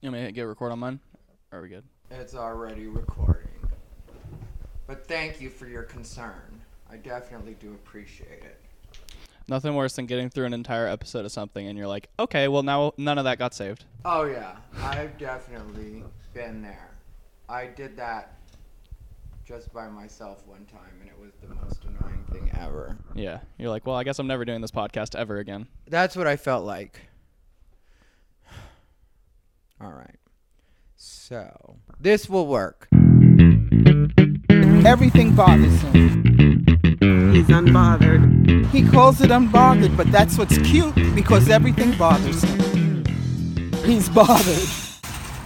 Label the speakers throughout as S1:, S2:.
S1: You want me to get record on mine? Are we good?
S2: It's already recording. But thank you for your concern. I definitely do appreciate it.
S1: Nothing worse than getting through an entire episode of something and you're like, okay, well now none of that got saved.
S2: Oh yeah, I've definitely been there. I did that just by myself one time and it was the most annoying thing ever.
S1: Yeah, you're like, well, I guess I'm never doing this podcast ever again.
S2: That's what I felt like. All right. So, this will work.
S3: Everything bothers him.
S4: He's unbothered.
S3: He calls it unbothered, but that's what's cute because everything bothers him. He's bothered.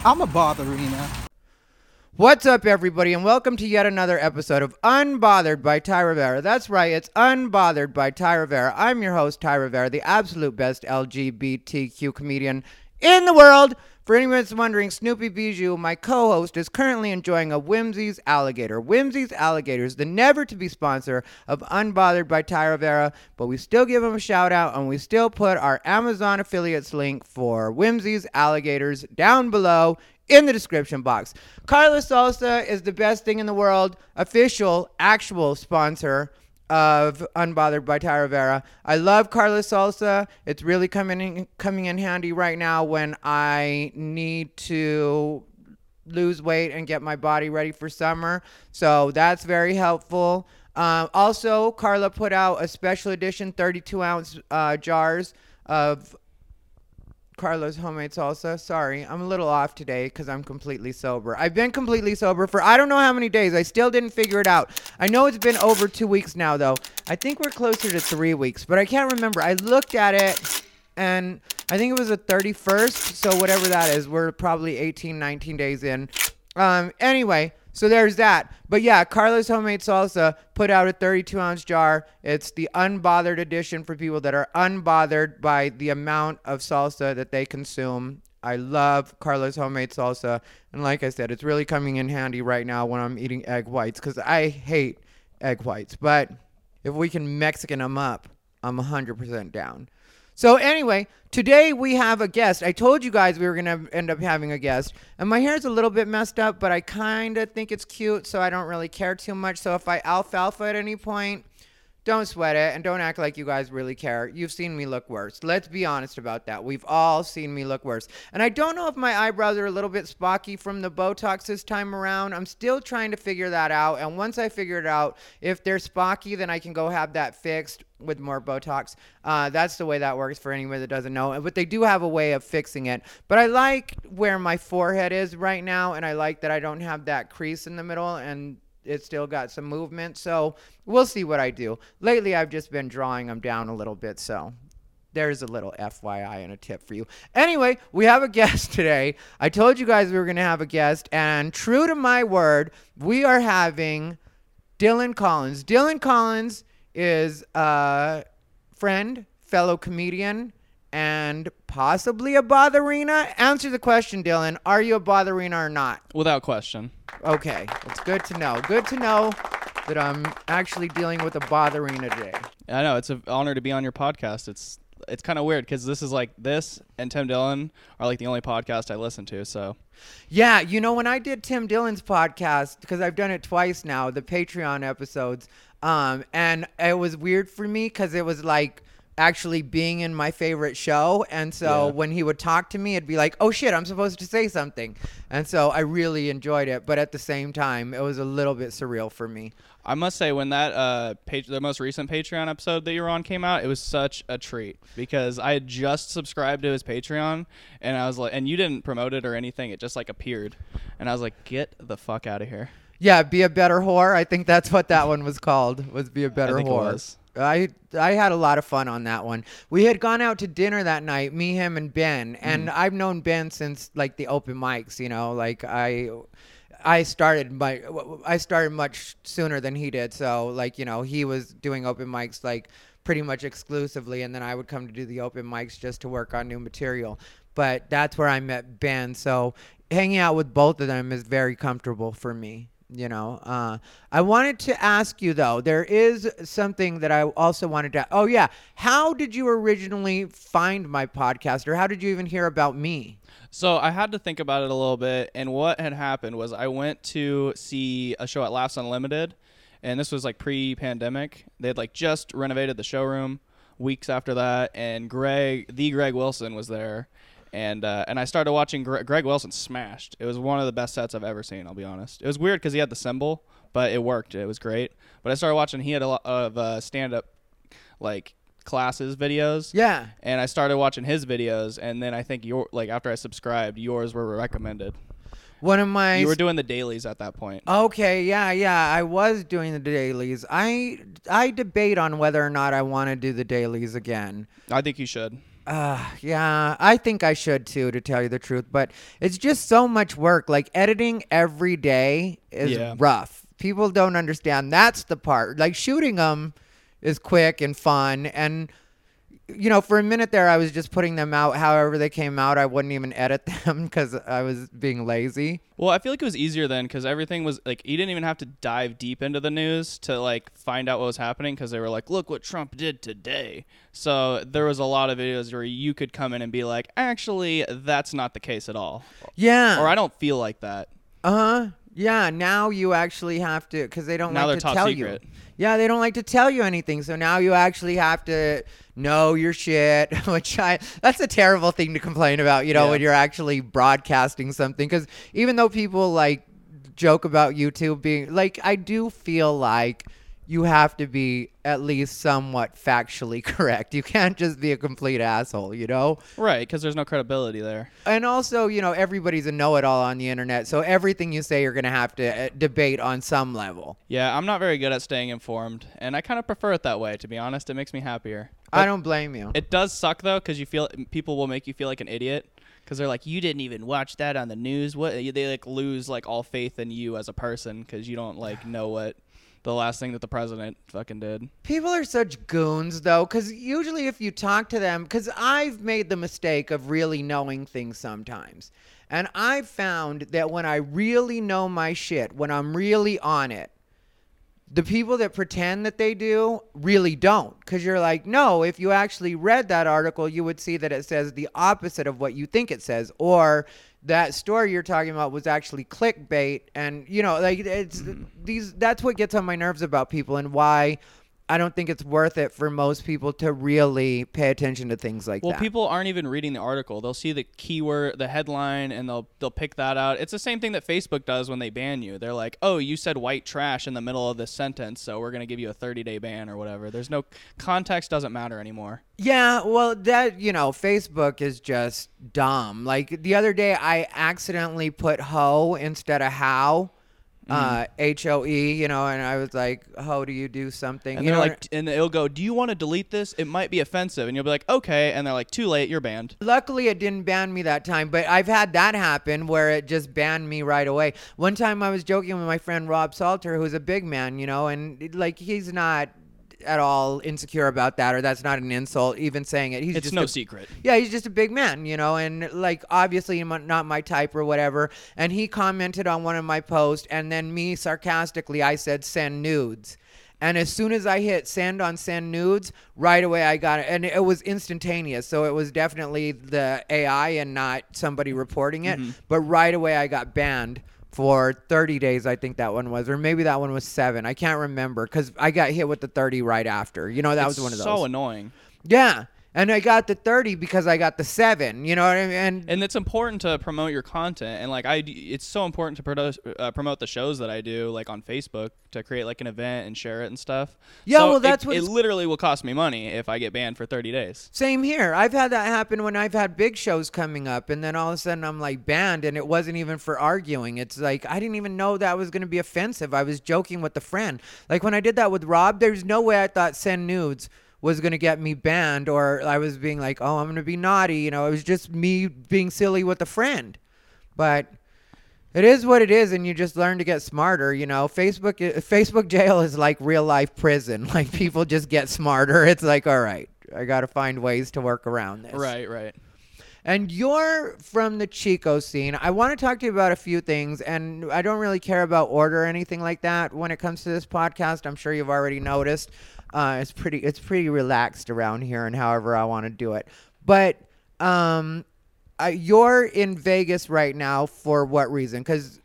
S3: I'm a botherina.
S2: What's up, everybody, and welcome to yet another episode of Unbothered by Ty Rivera. That's right, it's Unbothered by Ty Rivera. I'm your host, Ty Rivera, the absolute best LGBTQ comedian in the world. For anyone that's wondering, Snoopy Bijou, my co host, is currently enjoying a Whimsy's Alligator. Whimsy's Alligators, the never to be sponsor of Unbothered by Ty Rivera, but we still give them a shout out and we still put our Amazon affiliates link for Whimsy's Alligators down below in the description box. Carlos Salsa is the best thing in the world, official, actual sponsor of Unbothered by Ty Vera. I love Carlos Salsa. It's really coming in, coming in handy right now when I need to lose weight and get my body ready for summer. So that's very helpful. Um, also, Carla put out a special edition 32 ounce uh, jars of Carlos homemade salsa. Sorry, I'm a little off today because I'm completely sober. I've been completely sober for I don't know how many days. I still didn't figure it out. I know it's been over two weeks now, though. I think we're closer to three weeks, but I can't remember. I looked at it and I think it was the 31st. So, whatever that is, we're probably 18, 19 days in. Um, anyway, so there's that. But yeah, Carlos Homemade Salsa put out a 32 ounce jar. It's the unbothered edition for people that are unbothered by the amount of salsa that they consume. I love Carlos Homemade Salsa. And like I said, it's really coming in handy right now when I'm eating egg whites because I hate egg whites. But if we can Mexican them up, I'm 100% down. So anyway, today we have a guest. I told you guys we were gonna end up having a guest, and my hair's a little bit messed up, but I kind of think it's cute, so I don't really care too much. So if I alfalfa at any point, don't sweat it and don't act like you guys really care. You've seen me look worse. Let's be honest about that. We've all seen me look worse. And I don't know if my eyebrows are a little bit spocky from the Botox this time around. I'm still trying to figure that out. And once I figure it out, if they're spocky, then I can go have that fixed with more Botox. Uh, that's the way that works for anyone that doesn't know. But they do have a way of fixing it. But I like where my forehead is right now, and I like that I don't have that crease in the middle. And it's still got some movement. So we'll see what I do. Lately, I've just been drawing them down a little bit. So there's a little FYI and a tip for you. Anyway, we have a guest today. I told you guys we were going to have a guest, and true to my word, we are having Dillon Collins. Dillon Collins is a friend, fellow comedian, and possibly a botherina. Answer the question, Dillon. Are you a botherina or not?
S1: Without question.
S2: Okay, it's good to know. Good to know that I'm actually dealing with a botherina today.
S1: I know it's an honor to be on your podcast. It's it's kind of weird because this is like this and Tim Dillon are like the only podcast I listen to. So
S2: Yeah, you know when I did Tim Dillon's podcast because I've done it twice now, the Patreon episodes, um, and it was weird for me because it was like actually being in my favorite show. And so
S1: Yeah.
S2: when he would talk to me, it'd be like, oh shit, I'm supposed to say something. And so I really enjoyed it. But at the same time, it was a little bit surreal for me.
S1: I must say when that uh page the most recent Patreon episode that you were on came out, it was such a treat because I had just subscribed to his Patreon and I was like and you didn't promote it or anything, it just like appeared. And I was like, get the fuck out of here.
S2: Yeah, be a better whore. I think that's what that one was called. Was be a better whore. I I had a lot of fun on that one. We had gone out to dinner that night, me, him, and Ben. And
S1: Mm-hmm.
S2: I've known Ben since like the open mics. You know, like I. I started my I started much sooner than he did, so like you know he was doing open mics like pretty much exclusively, and then I would come to do the open mics just to work on new material. But that's where I met Ben, so hanging out with both of them is very comfortable for me. You know, uh, I wanted to ask you though. There is something that I also wanted to. Oh yeah, how did you originally find my podcast, or how did you even hear about me?
S1: So I had to think about it a little bit, and what had happened was I went to see a show at Laughs Unlimited, and this was like pre-pandemic. They had like just renovated the showroom weeks after that, and Greg, the Greg Wilson, was there, and uh, and I started watching Gre- Greg Wilson smashed. It was one of the best sets I've ever seen. I'll be honest. It was weird because he had the symbol, but it worked. It was great. But I started watching. He had a lot of uh, stand-up like classes videos.
S2: Yeah.
S1: And I started watching his videos, and then I think your like after I subscribed, yours were recommended.
S2: One of my
S1: You were doing the dailies at that point.
S2: Okay, yeah, yeah, I was doing the dailies. I I debate on whether or not I want to do the dailies again.
S1: I think you should.
S2: Uh, yeah, I think I should too, to tell you the truth. But it's just so much work. Like editing every day is
S1: Yeah.
S2: rough. People don't understand. That's the part. Like shooting them is quick and fun. And, you know, for a minute there, I was just putting them out however they came out. I wouldn't even edit them because I was being lazy.
S1: Well, I feel like it was easier then because everything was like you didn't even have to dive deep into the news to like find out what was happening because they were like, look what Trump did today. So there was a lot of videos where you could come in and be like, actually, that's not the case at all,
S2: Yeah.
S1: or I don't feel like that.
S2: Uh huh. Yeah. Now you actually have to because they don't
S1: Now
S2: like to tell
S1: secret.
S2: you. Yeah, they don't like to tell you anything. So now you actually have to know your shit, which I that's a terrible thing to complain about, you know,
S1: Yeah.
S2: when you're actually broadcasting something cuz even though people like joke about YouTube being like I do feel like you have to be at least somewhat factually correct. You can't just be a complete asshole, you know?
S1: Right, because there's no credibility there.
S2: And also, you know, everybody's a know-it-all on the internet, so everything you say you're going to have to uh, debate on some level.
S1: Yeah, I'm not very good at staying informed, and I kind of prefer it that way. To be honest, it makes me happier.
S2: I don't blame you.
S1: It does suck though, because you feel people will make you feel like an idiot because they're like, you didn't even watch that on the news. What they like lose like all faith in you as a person because you don't like know what the last thing that the president fucking did.
S2: People are such goons, though, because usually if you talk to them, because I've made the mistake of really knowing things sometimes. And I've found that when I really know my shit, when I'm really on it, the people that pretend that they do really don't. Because you're like, no, if you actually read that article, you would see that it says the opposite of what you think it says. Or that story you're talking about was actually clickbait. And, you know, like, it's mm-hmm. these, that's what gets on my nerves about people and why. I don't think it's worth it for most people to really pay attention to things like
S1: Well,
S2: that.
S1: Well, people aren't even reading the article. They'll see the keyword, the headline, and they'll they'll pick that out. It's the same thing that Facebook does when they ban you. They're like, "Oh, you said white trash in the middle of this sentence, so we're gonna give you a 30 day ban or whatever." There's no context doesn't matter anymore.
S2: Yeah, well, that you know, Facebook is just dumb. Like the other day, I accidentally put "ho" instead of "how," uh, H O E. You know, and I was like, "Ho, do you do something?"
S1: And
S2: you
S1: they're
S2: know,
S1: like, and it'll go, "Do you want to delete this? It might be offensive." And you'll be like, "Okay," and they're like, "Too late, you're banned."
S2: Luckily, it didn't ban me that time, but I've had that happen where it just banned me right away. One time I was joking with my friend Rob Salter, who's a big man, you know, and like he's not at all insecure about that, or that's not an insult, even saying it. He's
S1: It's
S2: just
S1: no
S2: a-
S1: secret.
S2: Yeah, he's just a big man, you know, and like obviously not my type or whatever. And he commented on one of my posts, and then me sarcastically, I said, send nudes. And as soon as I hit send on send nudes, right away I got it. And it was instantaneous. So it was definitely the AI and not somebody reporting it. Mm-hmm. But right away I got banned for 30 days, I think that one was. Or maybe that one was seven. I can't remember because I got hit with the 30 right after. You know, that
S1: It's
S2: was one of those.
S1: so annoying.
S2: Yeah. And I got the 30 because I got the 7. You know what I mean? And,
S1: and it's important to promote your content and like I it's so important to produce, uh, promote the shows that i do like on facebook to create like an event and share it and stuff
S2: Yeah,
S1: So
S2: well,
S1: it-
S2: that's what
S1: it, literally will cost me money if i get banned for 30 days
S2: same here. I've had that happen when I've had big shows coming up and then all of a sudden I'm like banned and it wasn't even for arguing. It's like I didn't even know that was going to be offensive. I was joking with a friend. Like when I did that with Rob, there's no way I thought send nudes was going to get me banned or I was being like, "Oh, I'm going to be naughty." You know, it was just me being silly with a friend. But It is what it is, and you just learn to get smarter. You know, Facebook eh, Facebook jail is like real life prison. Like people just get smarter. It's like, all right, I got to find ways to work around this.
S1: Right, right.
S2: And you're from the Chico scene. I want to talk to you about a few things, and I don't really care about order or anything like that when it comes to this podcast. I'm sure you've already noticed. Uh, it's pretty it's pretty relaxed around here, and however I want to do it. But um, uh, you're in Vegas right now for what reason? Because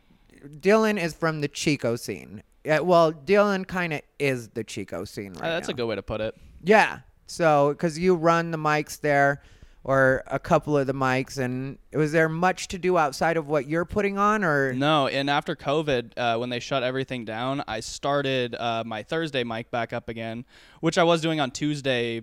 S2: Dillon is from the Chico scene. Yeah, well, Dillon kind of is the Chico scene right
S1: Uh, that's
S2: now.
S1: a good way to put it.
S2: Yeah. So, because you run the mics there, or a couple of the mics, and was there much to do outside of what you're putting on, or
S1: No, and after COVID, uh, when they shut everything down, I started uh, my Thursday mic back up again, which I was doing on Tuesday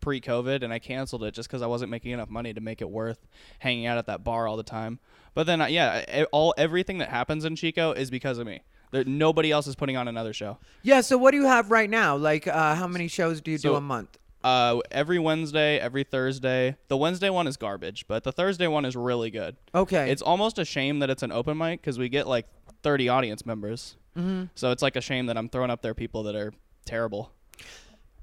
S1: pre-COVID, and I canceled it just because I wasn't making enough money to make it worth hanging out at that bar all the time. But then, uh, yeah, all everything that happens in Chico is because of me. There, nobody else is putting on another show.
S2: Yeah. So, what do you have right now? Like, uh, how many shows do you do a month?
S1: Uh, every Wednesday, every Thursday. The Wednesday one is garbage, but the Thursday one is really good.
S2: Okay.
S1: It's almost a shame that it's an open mic because we get like 30 audience members. Mm-hmm. So it's like a shame that I'm throwing up there people that are terrible,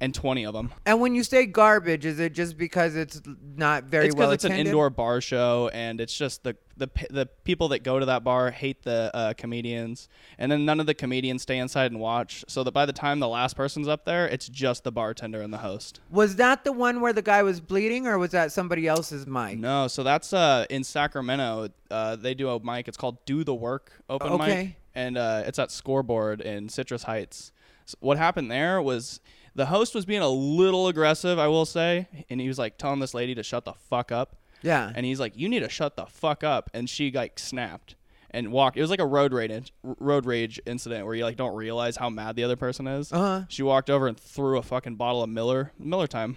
S1: and 20 of them.
S2: and when you say garbage, is it just because it's not very
S1: it's
S2: well
S1: because it's an indoor bar show, and it's just the the the people that go to that bar hate the uh, comedians, and then none of the comedians stay inside and watch. So that by the time the last person's up there, it's just the bartender and the host.
S2: Was that the one where the guy was bleeding, or was that somebody else's mic?
S1: No, so that's uh in Sacramento. Uh, they do a mic. It's called Do the Work Open
S2: Okay.
S1: Mic, and uh, it's at Scoreboard in Citrus Heights. So what happened there was the host was being a little aggressive, I will say, and he was like telling this lady to shut the fuck up,
S2: Yeah.
S1: and he's like, "You need to shut the fuck up," and she like snapped and walked. It was like a road rage road rage incident where you like don't realize how mad the other person is.
S2: Uh-huh.
S1: She walked over and threw a fucking bottle of Miller Miller time,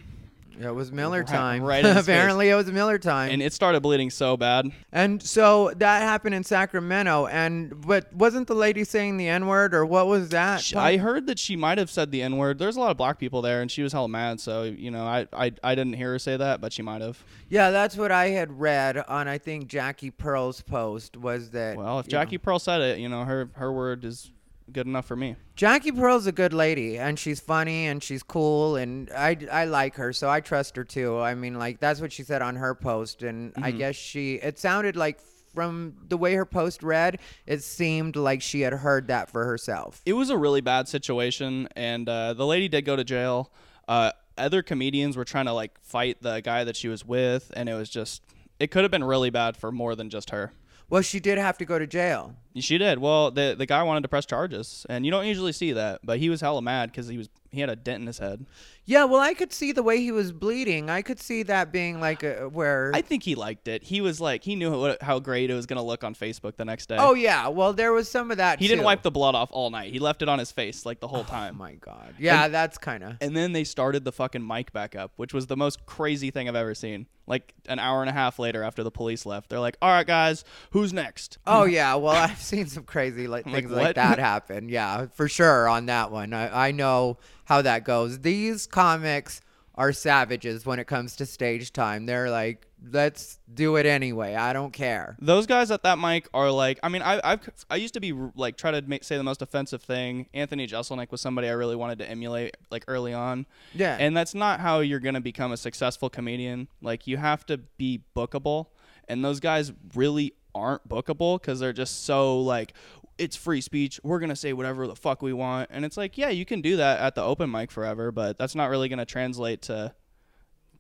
S2: it was Miller
S1: Right-
S2: time.
S1: right
S2: Apparently, it was Miller time.
S1: and it started bleeding so bad.
S2: And so that happened in Sacramento. And but wasn't the lady saying the N word or what was that?
S1: She- I heard that she might have said the N word. There's a lot of black people there, and she was hella mad. So you know, I I, I didn't hear her say that, but she might have.
S2: yeah, that's what I had read on I think Jackie Pearl's post was that.
S1: Well, if
S2: you know,
S1: Jackie Pearl said it, you know, her her word is good enough for me.
S2: Jackie Pearl's a good lady and she's funny and she's cool and I, I like her so I trust her too. I mean like that's what she said on her post and I guess she it sounded like from the way her post read it seemed like she had heard that for herself.
S1: It was a really bad situation, and uh, the lady did go to jail. Uh, other comedians were trying to like fight the guy that she was with, and it was just it could have been really bad for more than just her.
S2: Well, she did have to go to jail.
S1: She did. Well, the the guy wanted to press charges, and you don't usually see that, but he was hella mad because he was he had a dent in his head.
S2: Yeah, well, I could see the way he was bleeding. I could see that being like a, where.
S1: I think he liked it. He was like, he knew what, how great it was gonna look on Facebook the next day.
S2: oh yeah, well there was some of that.
S1: he didn't wipe the blood off all night. He left it on his face like the whole
S2: Oh
S1: time.
S2: my god. Yeah, that's kind of.
S1: and then they started the fucking mic back up, which was the most crazy thing I've ever seen. Like an hour and a half later, after the police left, they're like, "All right, guys, who's next?"
S2: Oh yeah, well I've seen some crazy like
S1: Like,
S2: things like
S1: what?
S2: that happen. Yeah, for sure on that one. I, I know how that goes. These comics are savages when it comes to stage time. They're like, let's do it anyway. I don't care.
S1: Those guys at that mic are like, I mean, I, I've I used to be like try to make, say the most offensive thing. Anthony Jeselnik was somebody I really wanted to emulate like early on.
S2: Yeah.
S1: and that's not how you're gonna become a successful comedian. Like you have to be bookable, and those guys really aren't bookable because they're just so like it's free speech. We're gonna say whatever the fuck we want, and it's like, yeah, you can do that at the open mic forever, but that's not really gonna translate to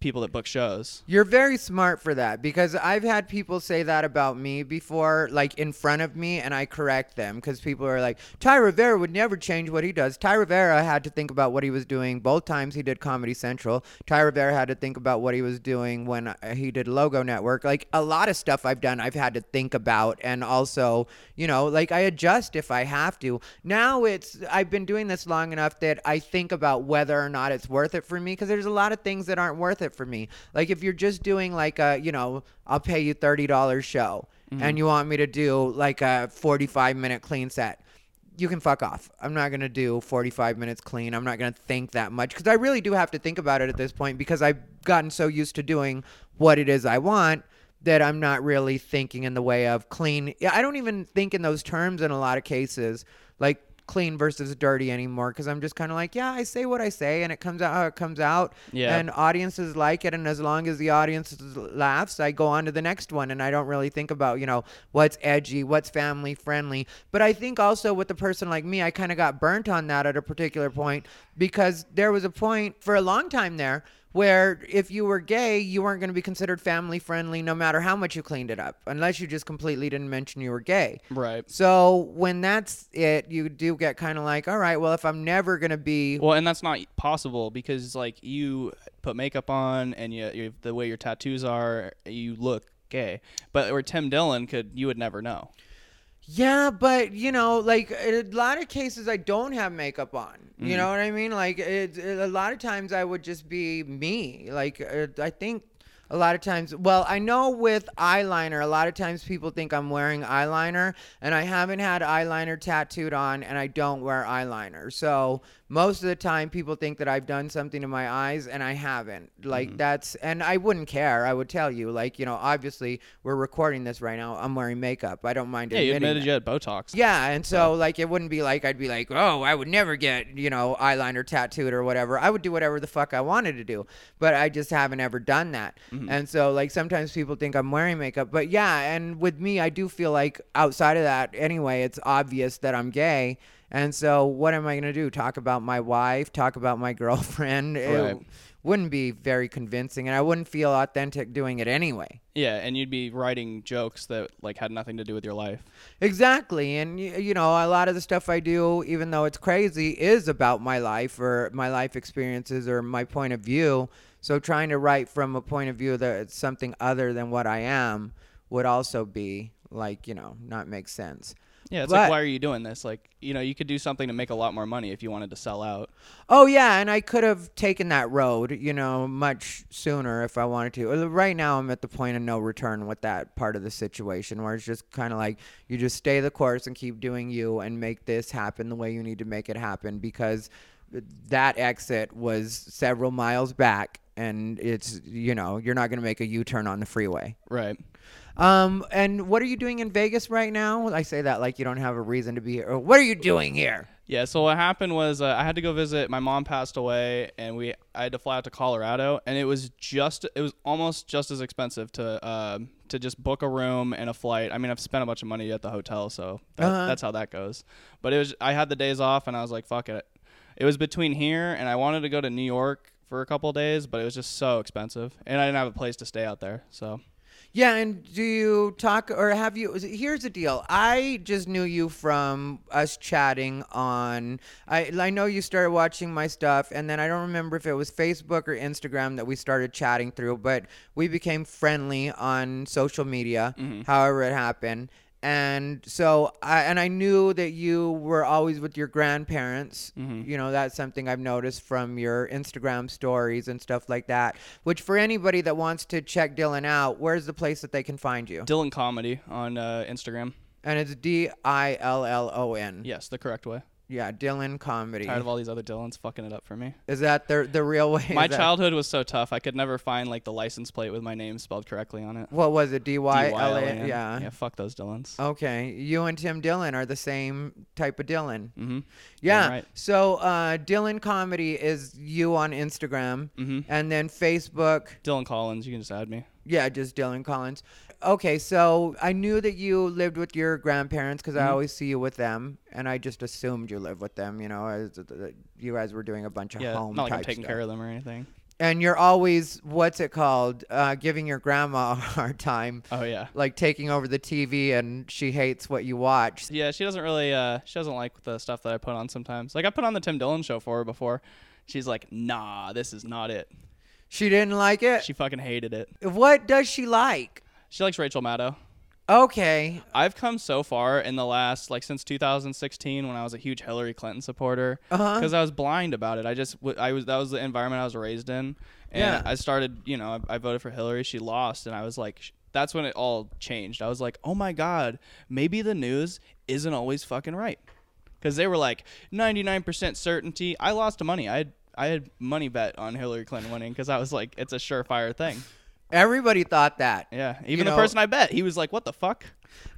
S1: people that book shows.
S2: You're very smart for that because I've had people say that about me before, like in front of me, and I correct them because people are like, Ty Rivera would never change what he does. Ty Rivera had to think about what he was doing both times he did Comedy Central. Ty Rivera had to think about what he was doing when uh, he did Logo Network. Like a lot of stuff I've done, I've had to think about, and also, you know, like I adjust if I have to. Now it's, I've been doing this long enough that I think about whether or not it's worth it for me because there's a lot of things that aren't worth it for me. Like if you're just doing like a, you know, I'll pay you $30 show and mm-hmm. you want me to do like a 45 minute clean set. You can fuck off. I'm not going to do 45 minutes clean. I'm not going to think that much because I really do have to think about it at this point because I've gotten so used to doing what it is I want that I'm not really thinking in the way of clean. Yeah, I don't even think in those terms in a lot of cases. Like clean versus dirty anymore because I'm just kind of like, yeah, I say what I say and it comes out how it comes out.
S1: Yeah.
S2: And audiences like it. And as long as the audience laughs, I go on to the next one. And I don't really think about, you know, what's edgy, what's family friendly. But I think also with a person like me, I kind of got burnt on that at a particular point because there was a point for a long time there where if you were gay, you weren't going to be considered family friendly no matter how much you cleaned it up, unless you just completely didn't mention you were gay.
S1: Right.
S2: So when that's it, you do get kind of like, all right, well, if I'm never going to be.
S1: Well, and that's not possible because like you put makeup on and you, you the way your tattoos are, you look gay. But where Tim Dillon could, you would never know.
S2: Yeah, but you know, like a lot of cases, I don't have makeup on. You know what I mean? Like it, it- a lot of times, I would just be me. Like uh, I think a lot of times, well, I know with eyeliner, a lot of times people think I'm wearing eyeliner, and I haven't had eyeliner tattooed on, and I don't wear eyeliner. So most of the time, people think that I've done something to my eyes, and I haven't. Like mm-hmm. that's, and I wouldn't care. I would tell you, like you know, obviously we're recording this right now. I'm wearing makeup. I don't mind it.
S1: Yeah, you
S2: admitting
S1: admitted
S2: that.
S1: you had Botox.
S2: Yeah, and so like it wouldn't be like I'd be like, oh, I would never get you know eyeliner tattooed or whatever. I would do whatever the fuck I wanted to do, but I just haven't ever done that. Mm-hmm. And so like sometimes people think I'm wearing makeup, but yeah, and with me, I do feel like outside of that, anyway, it's obvious that I'm gay. And so what am I gonna do? Talk about my wife? Talk about my girlfriend? It
S1: Right.
S2: wouldn't be very convincing, and I wouldn't feel authentic doing it anyway.
S1: Yeah, and you'd be writing jokes that like had nothing to do with your life.
S2: Exactly. And, you know, a lot of the stuff I do, even though it's crazy, is about my life or my life experiences or my point of view. So trying to write from a point of view that it's something other than what I am would also be like, you know, not make sense.
S1: Yeah, it's
S2: But-
S1: like why are you doing this? Like, you know, you could do something to make a lot more money if you wanted to sell out.
S2: Oh yeah, and I could have taken that road, you know, much sooner if I wanted to. Uh, Right now, I'm at the point of no return with that part of the situation, where it's just kind of like you just stay the course and keep doing you and make this happen the way you need to make it happen because that exit was several miles back, and it's you know you're not going to make a U-turn on the freeway.
S1: Right.
S2: Um, and what are you doing in Vegas right now? I say that like you don't have a reason to be here. What are you doing here?
S1: Yeah, so what happened was uh, I had to go visit my mom passed away and we I had to fly out to Colorado and it was just it was almost just as expensive to um to just book a room and a flight. I mean, I've spent a bunch of money at the hotel, so that,
S2: Uh-huh.
S1: that's how that goes. But it was I had the days off and I was like, fuck it. It was between here and I wanted to go to New York for a couple of days, but it was just so expensive and I didn't have a place to stay out there. So
S2: Yeah, and do you talk or have you? Here's the deal. I just knew you from us chatting on. I I know you started watching my stuff, and then I don't remember if it was Facebook or Instagram that we started chatting through, but we became friendly on social media. Mm-hmm. However, it happened. And so, I and I knew that you were always with your grandparents. You know, that's something I've noticed from your Instagram stories and stuff like that. Which, for anybody that wants to check Dillon out, where's the place that they can find you?
S1: Dillon Comedy on uh, Instagram.
S2: And it's D I L L O N.
S1: Yes, the correct way.
S2: Yeah, Dillon Comedy.
S1: Tired of all these other Dylans fucking it up for me.
S2: Is that the the real way?
S1: My childhood was so tough. I could never find like the license plate with my name spelled correctly on it.
S2: What was it? D Y L A. Yeah.
S1: Yeah. Fuck those Dylans.
S2: Okay, you and Tim Dillon are the same type of Dillon.
S1: Mm-hmm.
S2: Yeah.
S1: right.
S2: So uh, Dillon Comedy is you on Instagram,
S1: Mhm.
S2: and then Facebook.
S1: Dillon Collins. You can just add me.
S2: Yeah, just Dillon Collins. Okay, so I knew that you lived with your grandparents because I
S1: Mm-hmm.
S2: always see you with them, and I just assumed you live with them. You know, as, you guys were doing a bunch of
S1: Yeah.
S2: home
S1: Not like I'm
S2: type
S1: taking
S2: stuff.
S1: care of them or anything.
S2: And you're always what's it called? Uh, giving your grandma a hard time,
S1: Oh yeah.
S2: like taking over the TV, and she hates what you watch.
S1: Yeah. She doesn't really. Uh. She doesn't like the stuff that I put on sometimes. Like I put on the Tim Dillon show for her before. She's like, Nah, this is not it.
S2: She didn't like it.
S1: She fucking hated it.
S2: what does she like?
S1: She likes Rachel Maddow.
S2: Okay,
S1: I've come so far in the last like since 2016 when I was a huge Hillary Clinton supporter
S2: Uh-huh.
S1: because I was blind about it. I just w- I was that was the environment I was raised in, and
S2: Yeah.
S1: I started you know I, I voted for Hillary. She lost, and I was like. That's when it all changed. I was like, "Oh my god, maybe the news isn't always fucking right." Cuz they were like 99% certainty. I lost money. I had I had money bet on Hillary Clinton winning cuz I was like, "It's a surefire thing."
S2: Everybody thought that.
S1: Yeah, even
S2: You
S1: the
S2: know-
S1: person I bet, he was like, "What the fuck?"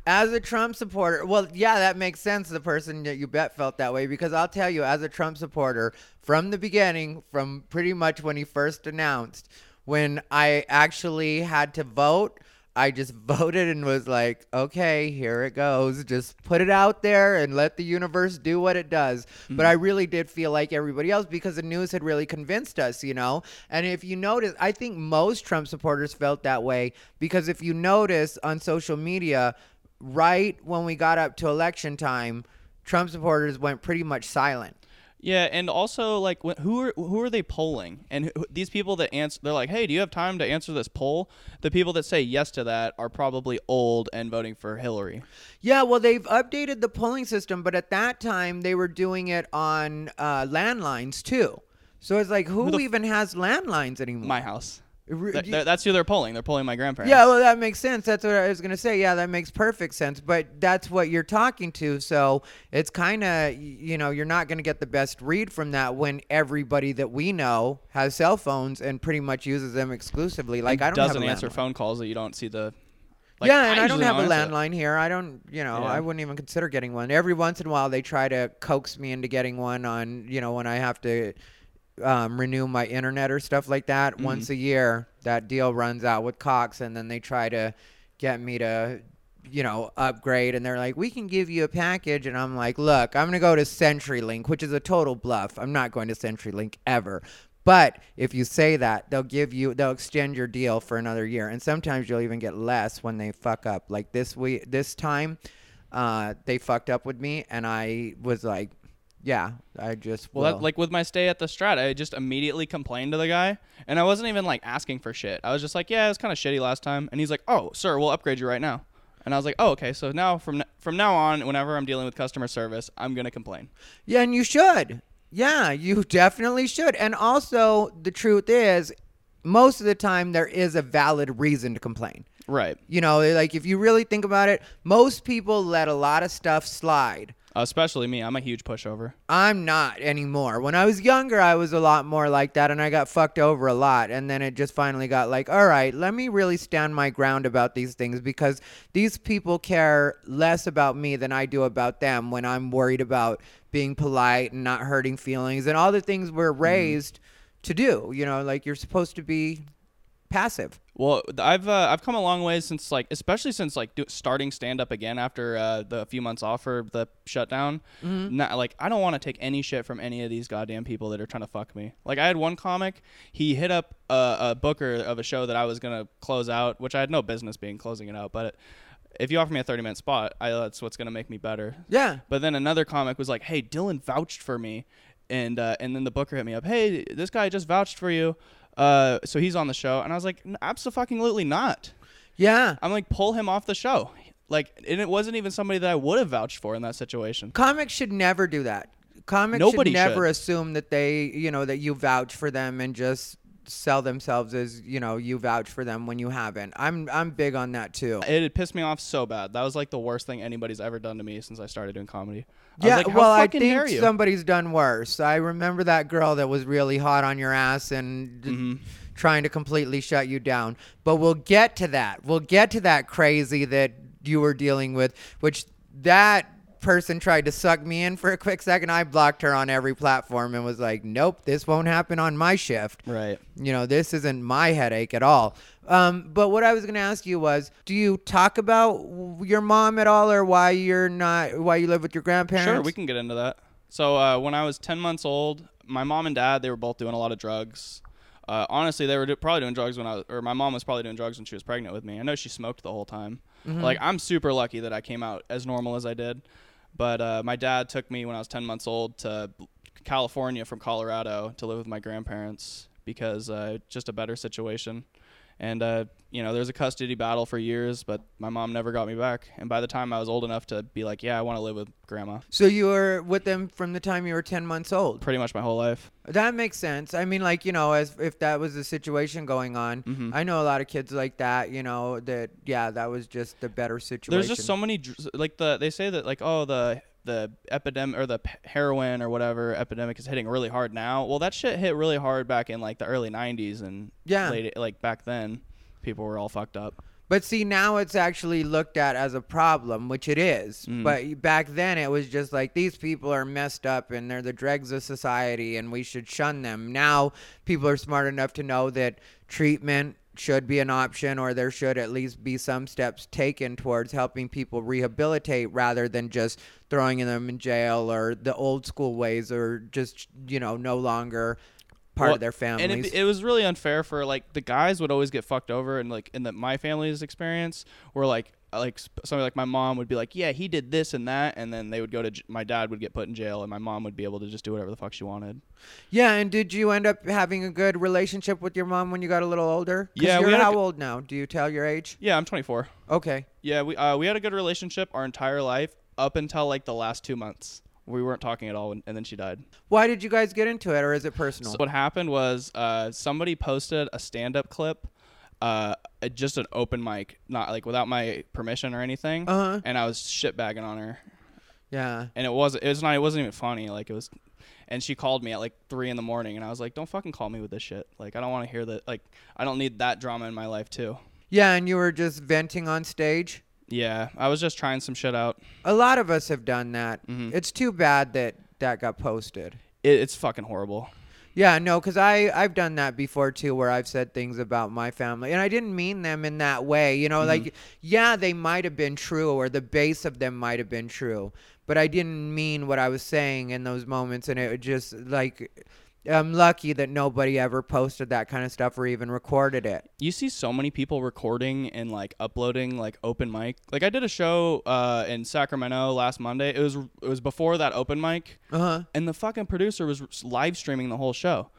S2: As a Trump supporter, well, yeah, that makes sense. The person that you bet felt that way because I'll tell you, as a Trump supporter, from the beginning, from pretty much when he first announced, when I actually had to vote, I just voted and was like, okay, here it goes. Just put it out there and let the universe do what it does. But mm-hmm. I really did feel like everybody else because the news had really convinced us, you know? And if you notice, I think most Trump supporters felt that way because if you notice on social media, right when we got up to election time, Trump supporters went pretty much silent.
S1: Yeah, and also like wh- who are who are they polling? And who, these people that answer, they're like, "Hey, do you have time to answer this poll?" The people that say yes to that are probably old and voting for Hillary.
S2: Yeah, well, they've updated the polling system, but at that time they were doing it on uh, landlines too. So it's like, who,
S1: Who the f-
S2: even has landlines anymore?
S1: My house. Th- th- that's who they're polling. They're polling my grandparents.
S2: Yeah, well, that makes sense. That's what I was gonna say. Yeah, that makes perfect sense. But that's what you're talking to, so it's kind of you know you're not gonna get the best read from that when everybody that we know has cell phones and pretty much uses them exclusively. Like I don't
S1: doesn't
S2: have a
S1: answer phone calls that you don't see the. Like,
S2: yeah, and I don't
S1: usually
S2: have a
S1: answer it.
S2: landline here. I don't, you know,
S1: Yeah.
S2: I wouldn't even consider getting one. Every once in a while, they try to coax me into getting one on, you know, when I have to um, renew my internet or stuff like that.
S1: Mm-hmm.
S2: Once a year, that deal runs out with Cox, and then they try to get me to, you know, upgrade. And they're like, we can give you a package. And I'm like, look, I'm going to go to CenturyLink, which is a total bluff. I'm not going to CenturyLink ever. But if you say that, they'll give you, they'll extend your deal for another year, and sometimes you'll even get less when they fuck up. Like this week, this time, uh, they fucked up with me, and I was like, yeah, I just
S1: Well, that, like with my stay at the Strat, I just immediately complained to the guy, and I wasn't even like asking for shit. I was just like, "Yeah, it was kind of shitty last time," and he's like, "Oh, sir, we'll upgrade you right now." And I was like, "Oh, okay." So now from from now on, whenever I'm dealing with customer service, I'm gonna complain.
S2: Yeah, and you should. Yeah, you definitely should. And also, the truth is, most of the time, there is a valid reason to complain.
S1: Right.
S2: You know, like if you really think about it, most people let a lot of stuff slide.
S1: Especially me. I'm a huge pushover.
S2: I'm not anymore. When I was younger, I was a lot more like that, and I got fucked over a lot. And then it just finally got like, all right, let me really stand my ground about these things because these people care less about me than I do about them when I'm worried about being polite and not hurting feelings and all the things we're mm-hmm. raised to do. You know, like you're supposed to be passive.
S1: Well, I've uh, I've come a long way since like, especially since like do, starting stand up again after uh, the few months off for the shutdown. Not, like I don't want to take any shit from any of these goddamn people that are trying to fuck me. Like I had one comic, he hit up a, a booker of a show that I was gonna close out, which I had no business being closing it out, but. If you offer me a 30 minute spot, I, that's what's going to make me better.
S2: Yeah.
S1: But then another comic was like, "Hey, Dillon vouched for me," and uh, and then the booker hit me up. Hey, this guy just vouched for you, uh, so he's on the show. And I was like, "Absolutely not."
S2: Yeah.
S1: I'm like, pull him off the show. Like, and it wasn't even somebody that I would have vouched for in that situation.
S2: Comics should never do that. Comics
S1: Nobody
S2: should never
S1: should.
S2: assume that they, you know, that you vouch for them and just sell themselves as, you know, you vouch for them when you haven't. I'm I'm big on that too.
S1: It pissed me off so bad. That was like the worst thing anybody's ever done to me since I started doing comedy. I
S2: Yeah,
S1: like,
S2: well, I think somebody's done worse. I remember that girl that was really hot on your ass and
S1: Mm-hmm.
S2: trying to completely shut you down. But we'll get to that. We'll get to that crazy that you were dealing with, which that person tried to suck me in for a quick second. I blocked her on every platform and was like, "Nope, this won't happen on my shift."
S1: right.
S2: You know, this isn't my headache at all. Um, but what I was going to ask you was, do you talk about your mom at all, or why you're not, why you live with your grandparents?
S1: Sure, we can get into that. So uh, when I was 10 months old, my mom and dad they were both doing a lot of drugs. Uh, honestly, they were do- probably doing drugs when I was, or my mom was probably doing drugs when she was pregnant with me. I know she smoked the whole time. Like I'm super lucky that I came out as normal as I did. But uh, my dad took me when I was 10 months old to California from Colorado to live with my grandparents because uh, just a better situation. And uh, you know, there was a custody battle for years, but my mom never got me back. And by the time I was old enough to be like, yeah, I want to live with grandma,
S2: So you were with them from the time you were 10 months old.
S1: pretty much my whole life.
S2: That makes sense. I mean, like, you know, as if that was the situation going on,
S1: Mm-hmm.
S2: I know a lot of kids like that, you know, that, yeah, that was just the better situation.
S1: There's just so many like the they say that like oh the the epidemic or the heroin or whatever epidemic is hitting really hard now. Well, that shit hit really hard back in like the early 90s and
S2: Yeah.
S1: late like back then. people were all fucked up.
S2: But see, now it's actually looked at as a problem, which it is.
S1: Mm.
S2: But back then, it was just like these people are messed up and they're the dregs of society, and we should shun them. Now, people are smart enough to know that treatment should be an option, or there should at least be some steps taken towards helping people rehabilitate rather than just throwing them in jail or the old school ways, or just you know no longer part
S1: Well,
S2: of their families.
S1: And it, it was really unfair for like the guys would always get fucked over, and like in the my family's experience, where like like somebody like my mom would be like, yeah, he did this and that, and then they would go to j- my dad would get put in jail, and my mom would be able to just do whatever the fuck she wanted.
S2: Yeah, and did you end up having a good relationship with your mom when you got a little older?
S1: Yeah, we
S2: you're
S1: had a
S2: how
S1: g-
S2: old now? Do you tell your age?
S1: Yeah, I'm 24.
S2: Okay.
S1: Yeah, we uh, we had a good relationship our entire life up until like the last two months. We weren't talking at all, and, and then she died.
S2: Why did you guys get into it, or is it personal?
S1: So what happened was uh, somebody posted a stand-up clip, uh, just an open mic, not like without my permission or anything,
S2: Uh-huh.
S1: and I was shitbagging on her,
S2: yeah.
S1: and it was it was not it wasn't even funny. Like it was, and she called me at like three in the morning, and I was like, "Don't fucking call me with this shit. Like I don't want to hear that. Like I don't need that drama in my life too."
S2: Yeah, and you were just venting on stage.
S1: Yeah, I was just trying some shit out.
S2: A lot of us have done that.
S1: Mhm.
S2: It's too bad that that got posted.
S1: It, it's fucking horrible.
S2: Yeah, no, because I I've done that before too, where I've said things about my family, and I didn't mean them in that way. You know,
S1: Mm-hmm.
S2: like yeah, they might have been true, or the base of them might have been true, but I didn't mean what I was saying in those moments, and it was just like I'm lucky that nobody ever posted that kind of stuff or even recorded it.
S1: you see so many people recording and like uploading like open mic. Like I did a show uh, in Sacramento last Monday. It was it was before that open mic,
S2: Uh huh.
S1: and the fucking producer was live streaming the whole show.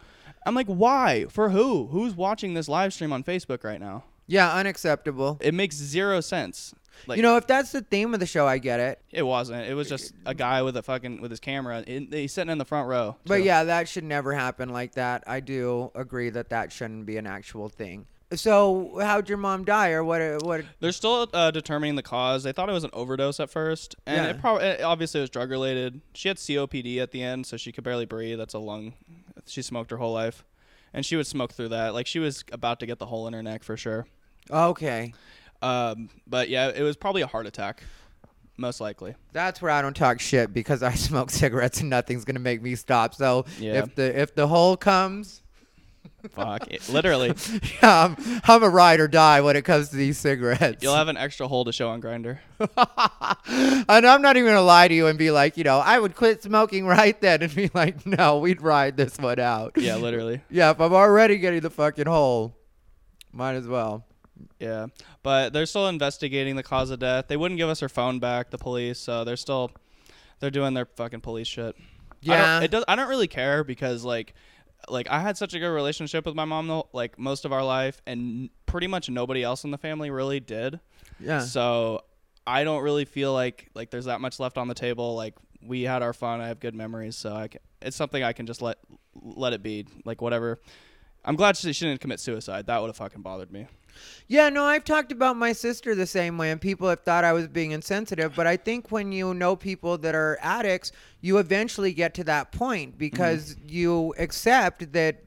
S1: I'm like, why? For who? Who's watching this live stream on Facebook right now?
S2: Yeah, unacceptable.
S1: It makes zero sense. Like
S2: you know, if that's the theme of the show, I get it.
S1: it wasn't. It was just a guy with a fucking with his camera. In, he's sitting in the front row.
S2: But yeah, that should never happen like that. I do agree that that shouldn't be an actual thing. So, how'd your mom die, or what? What?
S1: They're still uh, determining the cause. They thought it was an overdose at first, and
S2: Yeah.
S1: it probably it obviously was drug related. She had COPD at the end, so she could barely breathe. That's a lung. She smoked her whole life, and she would smoke through that. Like she was about to get the hole in her neck for sure.
S2: Okay,
S1: Um, but yeah, it was probably a heart attack, most likely.
S2: that's where I don't talk shit because I smoke cigarettes and nothing's gonna make me stop. So
S1: Yeah.
S2: if the if the hole comes,
S1: Fuck, it, literally,
S2: yeah, I'm, I'm a ride or die when it comes to these cigarettes.
S1: you'll have an extra hole to show on Grindr.
S2: and I'm not even gonna lie to you and be like, you know, I would quit smoking right then and be like, no, we'd ride this one out.
S1: Yeah, literally.
S2: Yeah, if I'm already getting the fucking hole, might as well.
S1: Yeah, but they're still investigating the cause of death. They wouldn't give us her phone back, the police. So they're still they're doing their fucking police shit. I
S2: Yeah.
S1: don't, it does. I don't really care because like like I had such a good relationship with my mom though, like most of our life, and pretty much nobody else in the family really did.
S2: Yeah.
S1: So I don't really feel like like there's that much left on the table. Like we had our fun. I have good memories, so I can, it's something I can just let let it be. Like whatever. I'm glad she, she didn't commit suicide. That would have fucking bothered me.
S2: Yeah, no, I've talked about my sister the same way, and people have thought I was being insensitive. But I think when you know people that are addicts, you eventually get to that point mm-hmm. because you accept that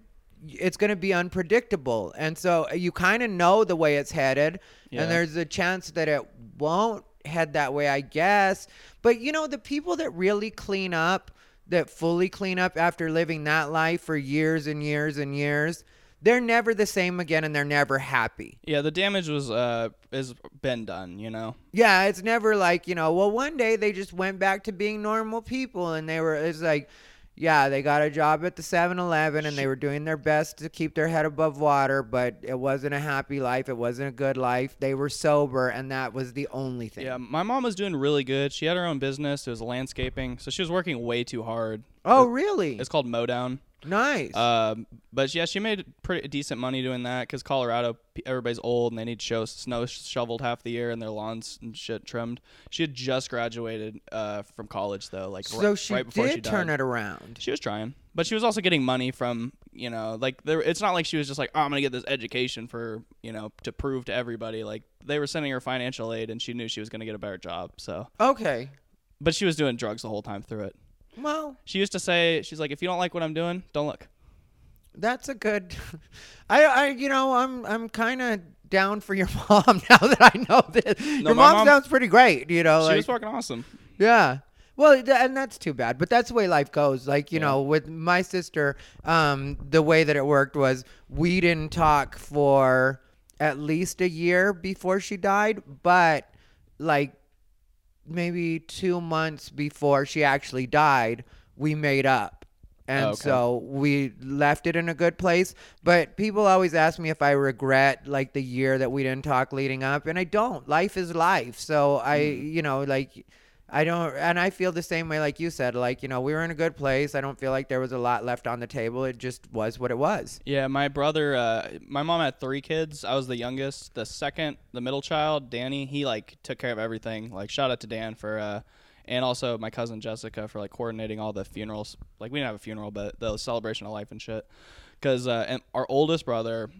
S2: it's going to be unpredictable. And so you kind of know the way it's headed,
S1: Yeah.
S2: and there's a chance that it won't head that way, I guess. But you know, the people that really clean up, that fully clean up after living that life for years and years and years, they're never the same again and they're never happy.
S1: Yeah, the damage was uh has been done. You know.
S2: Yeah, it's never like, you know, well, one day they just went back to being normal people and they were, it's like, yeah, they got a job at the 7 Eleven and they were doing their best to keep their head above water, but it wasn't a happy life. It wasn't a good life. They were sober and that was the only thing.
S1: Yeah, my mom was doing really good. She had her own business. It was landscaping, so she was working way too hard.
S2: Oh, really?
S1: It's called Mowdown.
S2: Nice.
S1: Um, but yeah, she made pretty decent money doing that because Colorado, everybody's old and they need show snow shoveled half the year and their lawns and shit trimmed. She had just graduated uh, from college though, like
S2: so
S1: ri-
S2: she
S1: right before
S2: did
S1: she died.
S2: turn it around.
S1: She was trying, but she was also getting money from you know, like there. It's not like she was just like, oh, I'm gonna get this education for you know to prove to everybody. Like they were sending her financial aid, and she knew she was gonna get a better job. So,
S2: Okay.
S1: but she was doing drugs the whole time through it.
S2: Well,
S1: She used to say, she's like, if you don't like what I'm doing, don't look.
S2: that's a good I I you know, I'm I'm kind of down for your mom now that I know this. your mom,
S1: mom-
S2: sounds pretty great, you know.
S1: she
S2: like-
S1: was fucking awesome.
S2: yeah. Well, and that's too bad, but that's the way life goes. Like, you
S1: Yeah.
S2: know, with my sister, um, the way that it worked was we didn't talk for at least a year before she died, but like maybe two months before she actually died, we made up. And
S1: Oh, okay.
S2: so we left it in a good place. But people always ask me if I regret like the year that we didn't talk leading up. And I don't. Life is life. So I,
S1: Mm.
S2: you know, like I don't, and I feel the same way, like you said. Like, you know, we were in a good place. I don't feel like there was a lot left on the table. It just was what it was.
S1: Yeah, my brother, uh, my mom had three kids. I was the youngest. The second, the middle child, Danny, he like took care of everything. Like shout out to Dan for, uh, and also my cousin Jessica for like coordinating all the funerals. Like we didn't have a funeral, but the celebration of life and shit. Cause uh, and our oldest brother,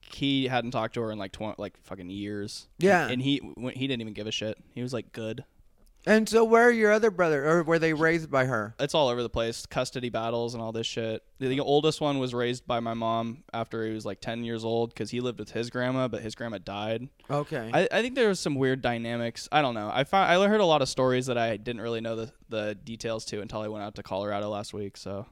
S1: he hadn't talked to her in like twenty, like fucking years.
S2: Yeah.
S1: and he he didn't even give a shit. He was like good.
S2: And so, where are your other brother, or were they raised by her?
S1: it's all over the place custody battles and all this shit. The, the oldest one was raised by my mom after he was like 10 years old because he lived with his grandma but his grandma died.
S2: Okay.
S1: I, I think there was some weird dynamics. I don't know. I found i heard a lot of stories that i didn't really know the, the details to until i went out to colorado last week so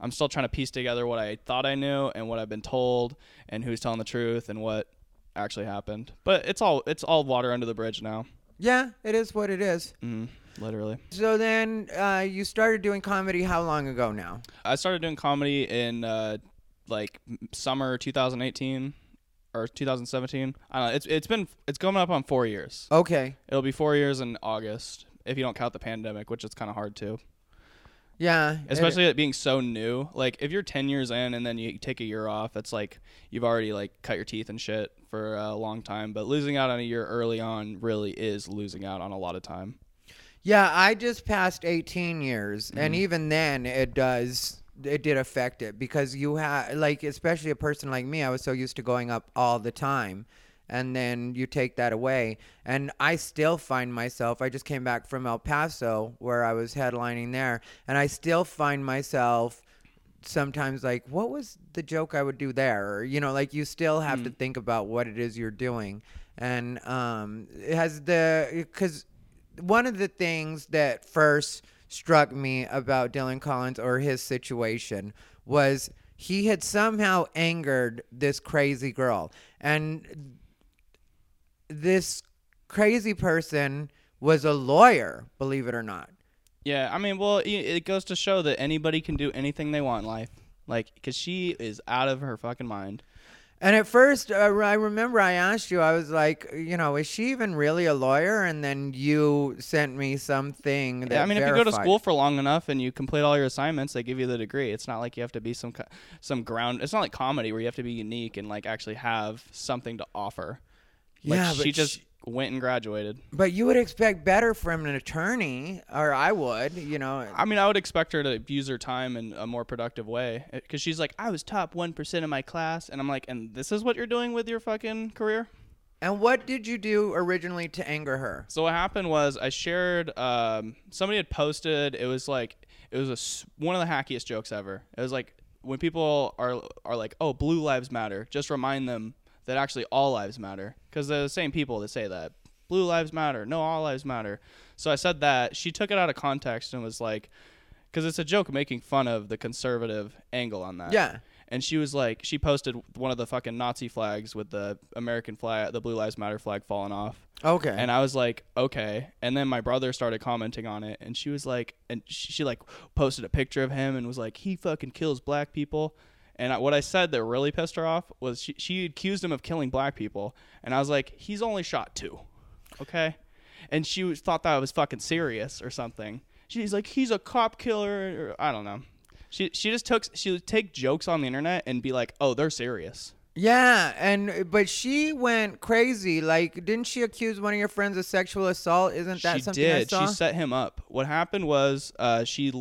S1: i'm still trying to piece together what i thought i knew and what i've been told and who's telling the truth and what actually happened. But it's all it's all water under the bridge now
S2: yeah, it is what it is.
S1: mm, literally
S2: So then, uh, you started doing comedy how long ago now?
S1: I started doing comedy in uh, like summer 2018 or 2017. I don't know. It's it's been it's coming up on four years.
S2: Okay.
S1: It'll be four years in August if you don't count the pandemic, which is kind of hard to.
S2: Yeah. it-
S1: Especially it being so new. Like if you're 10 years in and then you take a year off, it's like you've already like cut your teeth and shit for a long time. But losing out on a year early on really is losing out on a lot of time.
S2: Yeah, I just passed 18 years,
S1: Mm-hmm.
S2: and even then, it does. It did affect it because you have, like, especially a person like me, I was so used to going up all the time. And then you take that away. And I still find myself, I just came back from El Paso where I was headlining there. And I still find myself sometimes like, what was the joke I would do there? Or, you know, like you still have to think about what it is you're doing. And um, it has the, because one of the things that first struck me about Dillon Collins or his situation was he had somehow angered this crazy girl. And this crazy person was a lawyer, believe it or not.
S1: Yeah, I mean, well, it- goes to show that anybody can do anything they want in life. Like, because she is out of her fucking mind.
S2: And at first, uh, I remember I asked you, I was like, you know, is she even really a lawyer? And then you sent me something that
S1: Yeah, I mean, if you go to school for long enough and you complete all your assignments, they give you the degree. It's not like you have to be some some ground. It's not like comedy where you have to be unique and like actually have something to offer. Like,
S2: Yeah, but
S1: she just
S2: sh-
S1: went and graduated.
S2: But you would expect better from an attorney, or I would, you know.
S1: I mean, I would expect her to use her time in a more productive way because she's like, I was top one percent of my class, and I'm like, and this is what you're doing with your fucking career.
S2: And what did you do originally to anger her?
S1: So what happened was I shared. Um, somebody had posted. It was like it was a one of the hackiest jokes ever. It was like when people are are like, "Oh, blue lives matter." Just remind them that actually all lives matter because they're the same people that say that blue lives matter. No, all lives matter. So I said that. She took it out of context and was like, because it's a joke making fun of the conservative angle on that
S2: Yeah.
S1: and she was like she posted one of the fucking nazi flags with the american flag the blue lives matter flag falling off
S2: Okay.
S1: and i was like okay and then my brother started commenting on it and she was like and she, she like posted a picture of him and was like he fucking kills black people and I, what i said that really pissed her off was she, she accused him of killing black people and i was like he's only shot two okay and she was, thought that I was fucking serious or something. She's like, he's a cop killer, or I don't know. She she just took she would take jokes on the internet and be like, oh, they're serious.
S2: yeah, and but she went crazy. Like, didn't she accuse one of your friends of sexual assault? Isn't that
S1: she
S2: something I
S1: did.
S2: saw?
S1: She set him up. What happened was uh, she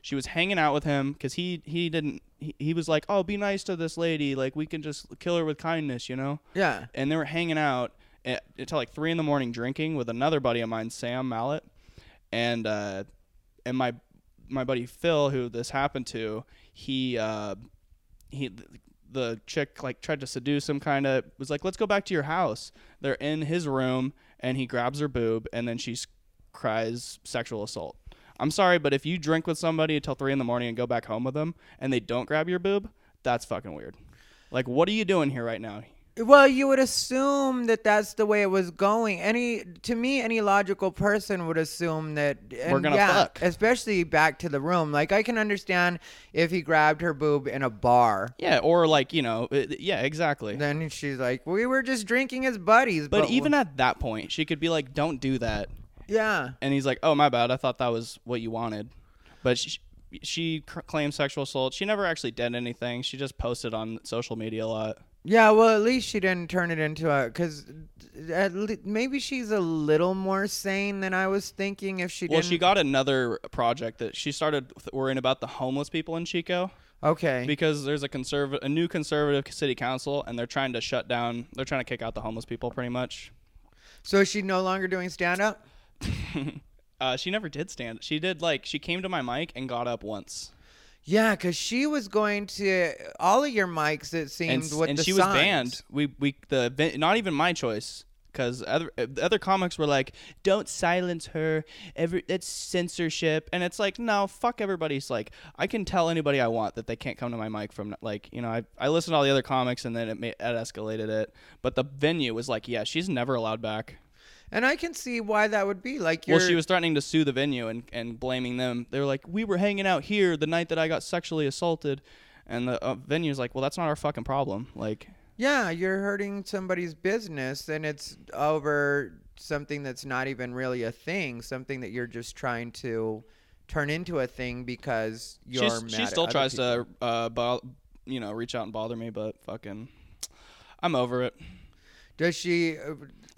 S1: she was hanging out with him because he he didn't he, he was like, oh, be nice to this lady, like we can just kill her with kindness, you know.
S2: yeah.
S1: and they were hanging out at, until like three in the morning drinking with another buddy of mine, Sam Mallet, and uh, and my my buddy Phil, who this happened to, he uh, he the chick like tried to seduce him kind of was like let's go back to your house they're in his room and he grabs her boob and then she cries sexual assault i'm sorry but if you drink with somebody until three in the morning and go back home with them and they don't grab your boob that's fucking weird like what are you doing here right now
S2: Well, you would assume that that's the way it was going. Any to me, any logical person would assume that and
S1: gonna
S2: yeah,
S1: fuck.
S2: Especially back to the room. Like I can understand if he grabbed her boob in a bar.
S1: yeah or like you know yeah exactly
S2: Then she's like, "We were just drinking as buddies."
S1: but
S2: But,
S1: even at that point she could be like don't do that
S2: yeah,
S1: and he's like, "Oh, my bad. I thought that was what you wanted." But she, she claims sexual assault. She never actually did anything. She just posted on social media a lot.
S2: yeah. Well, at least she didn't turn it into a because at le- maybe she's a little more sane than I was thinking. If she
S1: Well,
S2: didn't,
S1: she got another project that she started worrying about the homeless people in Chico
S2: okay.
S1: because there's a conservative, a new conservative city council, and they're trying to shut down. They're trying to kick out the homeless people, pretty much.
S2: so is she no longer doing stand up?
S1: Uh, she never did stand. She did like she came to my mic and got up once,
S2: Yeah, because she was going to all of your mics. It
S1: and
S2: seemed
S1: s-
S2: with
S1: and
S2: the
S1: she was banned. We we the event- not even my choice because other uh, the other comics were like, "Don't silence her. Every it's censorship," and it's like, no, fuck everybody's like, I can tell anybody I want that they can't come to my mic from like you know I I listened to all the other comics and then it, it escalated it, but the venue was like, yeah, she's never allowed back.
S2: And I can see why that would be. Like you're
S1: Well, she was threatening to sue the venue and, and blaming them. They were like, we were hanging out here the night that I got sexually assaulted. And the uh, venue's like, well, that's not our fucking problem. Like,
S2: Yeah, you're hurting somebody's business and it's over something that's not even really a thing, something that you're just trying to turn into a thing because you're
S1: she's,
S2: mad
S1: she still tries
S2: people.
S1: to, uh, bo- you know, reach out and bother me, but fucking, I'm over it.
S2: Does she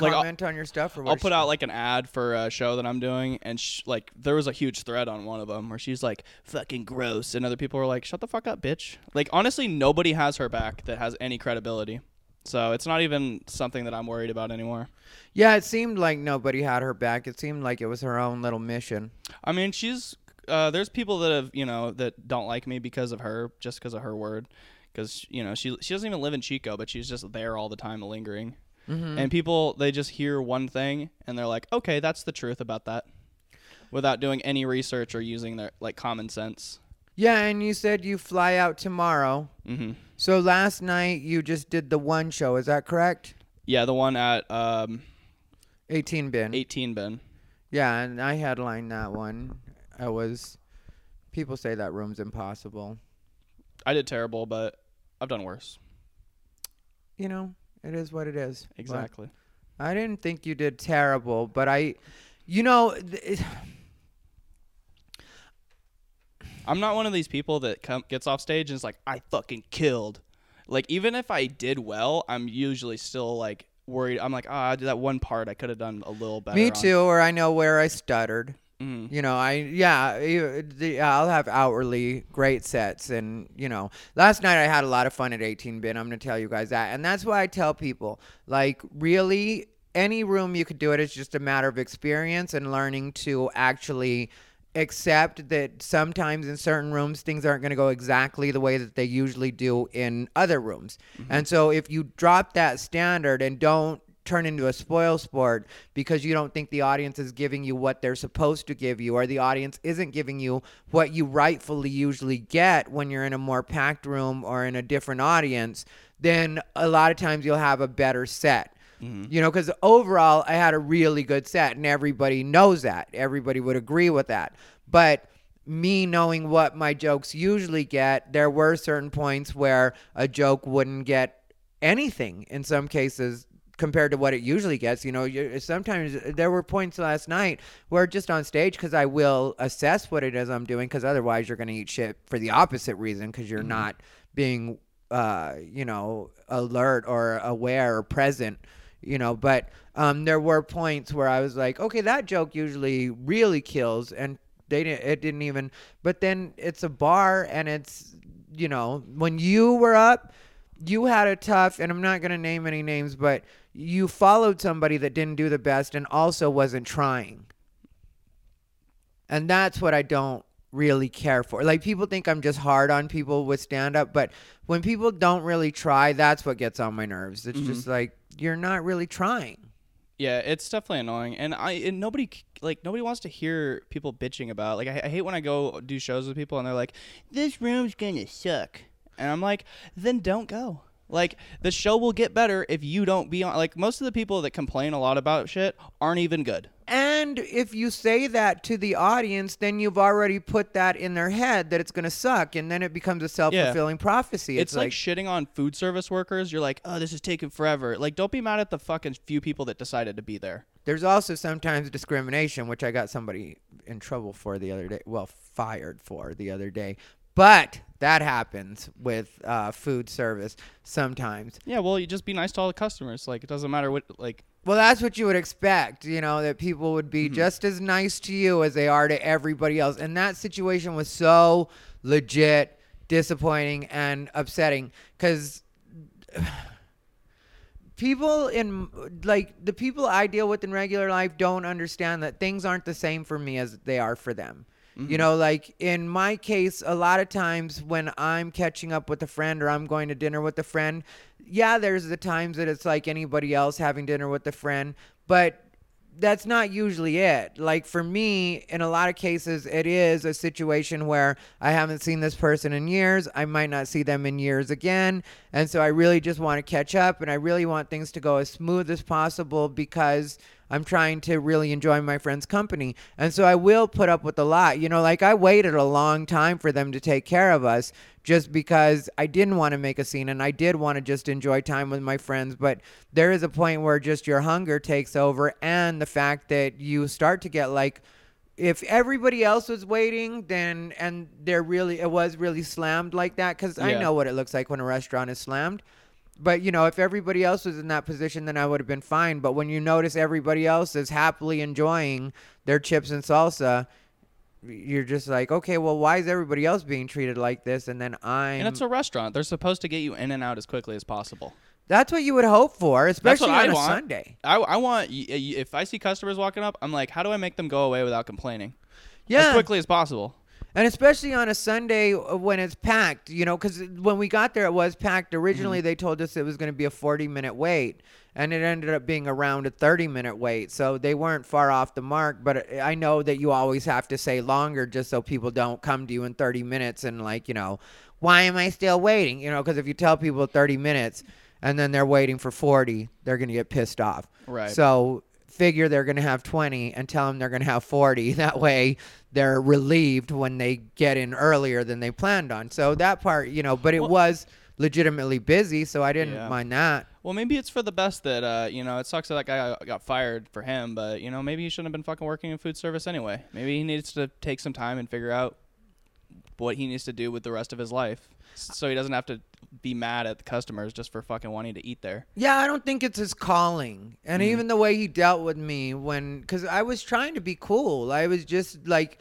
S1: Like, I'll-
S2: comment on your stuff or what?
S1: I'll put out like an ad for a show that I'm doing, and sh- like there was a huge thread on one of them where she's like "fucking gross," and other people were like "shut the fuck up, bitch." Like honestly, nobody has her back that has any credibility, so it's not even something that I'm worried about anymore.
S2: Yeah, it seemed like nobody had her back. It seemed like it was her own little mission.
S1: I mean, she's uh, there's people that have you know that don't like me because of her, just because of her word, because you know she she doesn't even live in Chico, but she's just there all the time, lingering. And people they just hear one thing and they're like, okay, that's the truth about that, without doing any research or using their like common sense.
S2: Yeah, and you said you fly out tomorrow.
S1: hmm
S2: So last night you just did the one show, is that correct?
S1: Yeah, the one at um,
S2: 18 bin.
S1: 18 bin.
S2: Yeah, and I headlined that one. I was people say that room's impossible.
S1: I did terrible, but I've done worse.
S2: You know, it is what it is. But
S1: Exactly.
S2: I didn't think you did terrible, but I you know, th-
S1: I'm not one of these people that come, gets off stage and is like, I fucking killed. Like, even if I did well, I'm usually still like worried. I'm like, ah, I did that one part I could have done a little better.
S2: me
S1: on."
S2: too, or I know where I stuttered.
S1: Mhm.
S2: You know, I yeah, I'll have outwardly great sets, and you know, last night I had a lot of fun at 18 bin. I'm gonna tell you guys that, and that's why I tell people, like, really, any room you could do it. It's just a matter of experience and learning to actually accept that sometimes in certain rooms things aren't going to go exactly the way that they usually do in other rooms. And so if you drop that standard and don't turn into a spoil sport because you don't think the audience is giving you what they're supposed to give you or the audience isn't giving you what you rightfully usually get when you're in a more packed room or in a different audience, then a lot of times you'll have a better set. Mm-hmm. You know, because overall, I had a really good set, and everybody knows that. Everybody would agree with that. But me knowing what my jokes usually get, there were certain points where a joke wouldn't get anything in some cases compared to what it usually gets. You know, sometimes there were points last night where just on stage, because I will assess what it is I'm doing, because otherwise you're going to eat shit for the opposite reason, because you're not being, uh, you know, alert or aware or present. You know, but um, there were points where I was like, okay, that joke usually really kills, and they didn't. It didn't even. But then it's a bar, and it's you know, when you were up, you had a tough, and I'm not going to name any names, but you followed somebody that didn't do the best and also wasn't trying. And that's what I don't really care for. Like people think I'm just hard on people with stand up, but when people don't really try, that's what gets on my nerves. It's mm-hmm. just like you're not really trying.
S1: Yeah, it's definitely annoying, and I and nobody like nobody wants to hear people bitching about. Like I, I hate when I go do shows with people and they're like, "This room's gonna suck," and I'm like, "Then don't go." Like the show will get better if you don't be on. Like most of the people that complain a lot about shit aren't even good.
S2: And if you say that to the audience, then you've already put that in their head that it's going to suck, and then it becomes a self fulfilling prophecy.
S1: It's, like, shitting on food service workers. You're like, "Oh, this is taking forever." Like, don't be mad at the fucking few people that decided to be there.
S2: There's also sometimes discrimination, which I got somebody in trouble for the other day. Well, fired for the other day. But that happens with uh, food service sometimes.
S1: Yeah, well, you just be nice to all the customers. Like, it doesn't matter what. Like,
S2: Well, that's what you would expect, you know, that people would be just as nice to you as they are to everybody else. And that situation was so legit disappointing and upsetting because people in like the people I deal with in regular life don't understand that things aren't the same for me as they are for them. You mm-hmm. know, like in my case, a lot of times when I'm catching up with a friend or I'm going to dinner with a friend, yeah, there's the times that it's like anybody else having dinner with a friend, but that's not usually it. Like for me, in a lot of cases, it is a situation where I haven't seen this person in years. I might not see them in years again. And so I really just want to catch up and I really want things to go as smooth as possible because I'm trying to really enjoy my friend's company. And so I will put up with a lot. You know, like I waited a long time for them to take care of us just because I didn't want to make a scene and I did want to just enjoy time with my friends. But there is a point where just your hunger takes over and the fact that you start to get like, if everybody else was waiting, then and there really it was really slammed like that because I know what it looks like when a restaurant is slammed. But you know, if everybody else was in that position, then I would have been fine. But when you notice everybody else is happily enjoying their chips and salsa, you're just like, okay, well, why is everybody else being treated like this? And then I'm.
S1: and it's a restaurant. They're supposed to get you in and out as quickly as possible.
S2: that's what you would hope for, especially on
S1: I
S2: a
S1: want.
S2: Sunday.
S1: I, I want if I see customers walking up, I'm like, how do I make them go away without complaining?
S2: Yeah,
S1: As quickly as possible.
S2: And especially on a Sunday uh, when it's packed, you know, because when we got there, it was packed. Originally, they told us it was going to be a 40 minute wait, and it ended up being around a 30 minute wait. So they weren't far off the mark. But I know that you always have to say longer just so people don't come to you in 30 minutes and, like, you know, why am I still waiting? You know, because if you tell people 30 minutes and then they're waiting for 40, they're going to get pissed off.
S1: Right.
S2: So figure they're going to have 20 and tell them they're going to have 40. That way they're relieved when they get in earlier than they planned on. So that part, you know, but it
S1: Well-
S2: was legitimately busy, so I didn't
S1: Yeah.
S2: mind that.
S1: Well, maybe it's for the best that uh, you know. It sucks that that guy got fired for him, but you know, maybe he shouldn't have been fucking working in food service anyway. Maybe he needs to take some time and figure out what he needs to do with the rest of his life, so he doesn't have to be mad at the customers just for fucking wanting to eat there.
S2: Yeah, I don't think it's his calling. And
S1: Mm.
S2: even the way he dealt with me when, because I was trying to be cool. I was just like,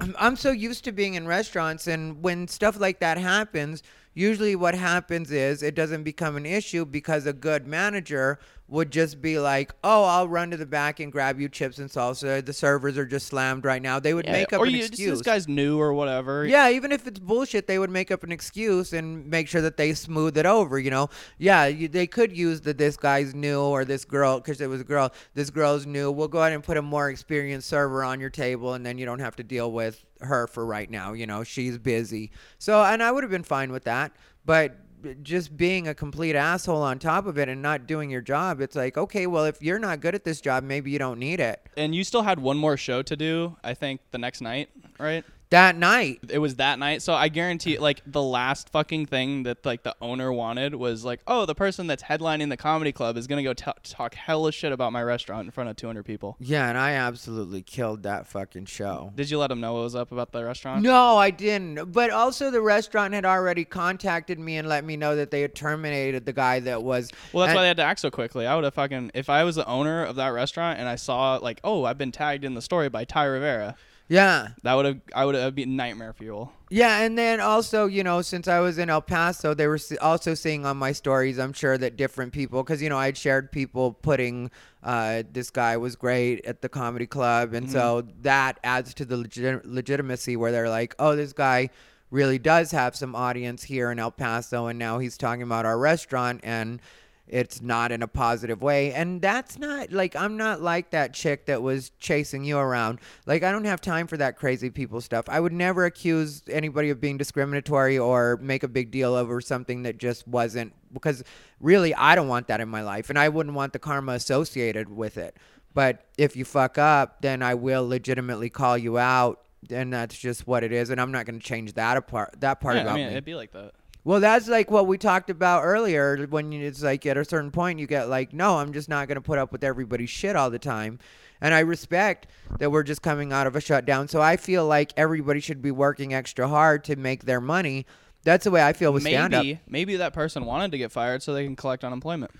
S2: I'm- I'm so used to being in restaurants, and when stuff like that happens, usually what happens is it doesn't become an issue because a good manager would just be like, "Oh, I'll run to the back and grab you chips and salsa. The servers are just slammed right now." They would make up
S1: or
S2: an
S1: you,
S2: excuse.
S1: this guy's new or whatever.
S2: Yeah, even if it's bullshit, they would make up an excuse and make sure that they smooth it over. You know, yeah, you, they could use that this guy's new or this girl because it was a girl. This girl's new. We'll go ahead and put a more experienced server on your table, and then you don't have to deal with her for right now. You know, she's busy. So, and I would have been fine with that, but just being a complete asshole on top of it and not doing your job, it's like, okay, well, if you're not good at this job, maybe you don't need it.
S1: And you still had one more show to do. I think the next night, right?
S2: That night,
S1: it was that night so i guarantee like the last fucking thing that like the owner wanted was like oh the person that's headlining the comedy club is gonna go t- talk hella shit about my restaurant in front of 200 people
S2: yeah, and I absolutely killed that fucking show.
S1: did you let him know what was up about the restaurant
S2: No, I didn't. But also, the restaurant had already contacted me and let me know that they had terminated the guy that was.
S1: well that's
S2: and-
S1: why they had to act so quickly i would have fucking if i was the owner of that restaurant and i saw like oh i've been tagged in the story by ty rivera
S2: Yeah.
S1: That would have I would have be nightmare fuel.
S2: Yeah, and then also, you know, since I was in El Paso, they were also seeing on my stories, I'm sure that different people, because, you know, I'd shared people putting uh, this guy was great at the comedy club. And so that adds to the legit- legitimacy where they're like, oh, this guy really does have some audience here in El Paso. And now he's talking about our restaurant. And it's not in a positive way. And that's not like i'm not like that chick that was chasing you around. Like i don't have time for that crazy people stuff. I would never accuse anybody of being discriminatory or make a big deal over something that just wasn't because really i don't want that in my life and i wouldn't want the karma associated with it. But if you fuck up then i will legitimately call you out and that's just what it is and i'm not going to change that apart that part
S1: Yeah,
S2: about
S1: I mean,
S2: me.
S1: it'd be like that.
S2: Well, that's like what we talked about earlier. When you, it's like at a certain point, you get like, no, I'm just not going to put up with everybody's shit all the time. And I respect that we're just coming out of a shutdown. So I feel like everybody should be working extra hard to make their money. That's the way I feel with stand up.
S1: Maybe maybe that person wanted to get fired so they can collect unemployment.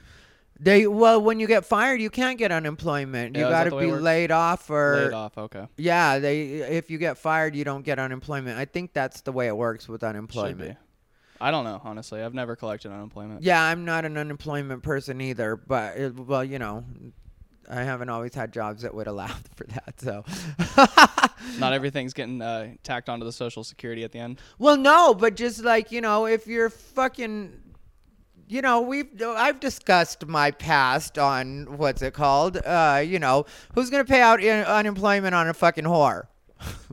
S2: They well, when you get fired, you can't get unemployment. You
S1: Yeah, is
S2: got to
S1: the way it
S2: be laid off or
S1: Laid off. Okay.
S2: yeah. They if you get fired, you don't get unemployment. I think that's the way it works with
S1: Should
S2: unemployment.
S1: I don't know honestly. I've never collected unemployment.
S2: Yeah, I'm not an unemployment person either, but it, well, you know, I haven't always had jobs that would allow for that. So,
S1: Not everything's getting uh, tacked onto the social security at the end.
S2: well, no, but just like you know, if you're fucking, you know, we've I've discussed my past on what's it called? Uh, you know, who's gonna pay out in, unemployment on a fucking whore?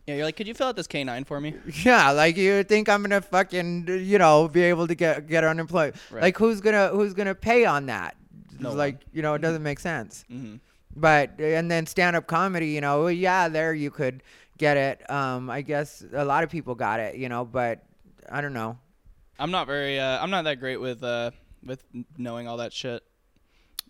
S1: Yeah, you're like, could you fill out this K9 for me?
S2: Yeah, like you think I'm gonna fucking you know be able to get get unemployed?
S1: Right.
S2: Like who's gonna who's gonna pay on that?
S1: No
S2: like you know, it doesn't make sense.
S1: hmm
S2: But and then stand up comedy, you know, yeah, there you could get it. Um, I guess a lot of people got it, you know, but I don't know.
S1: I'm not very. Uh, I'm not that great with uh, with knowing all that shit.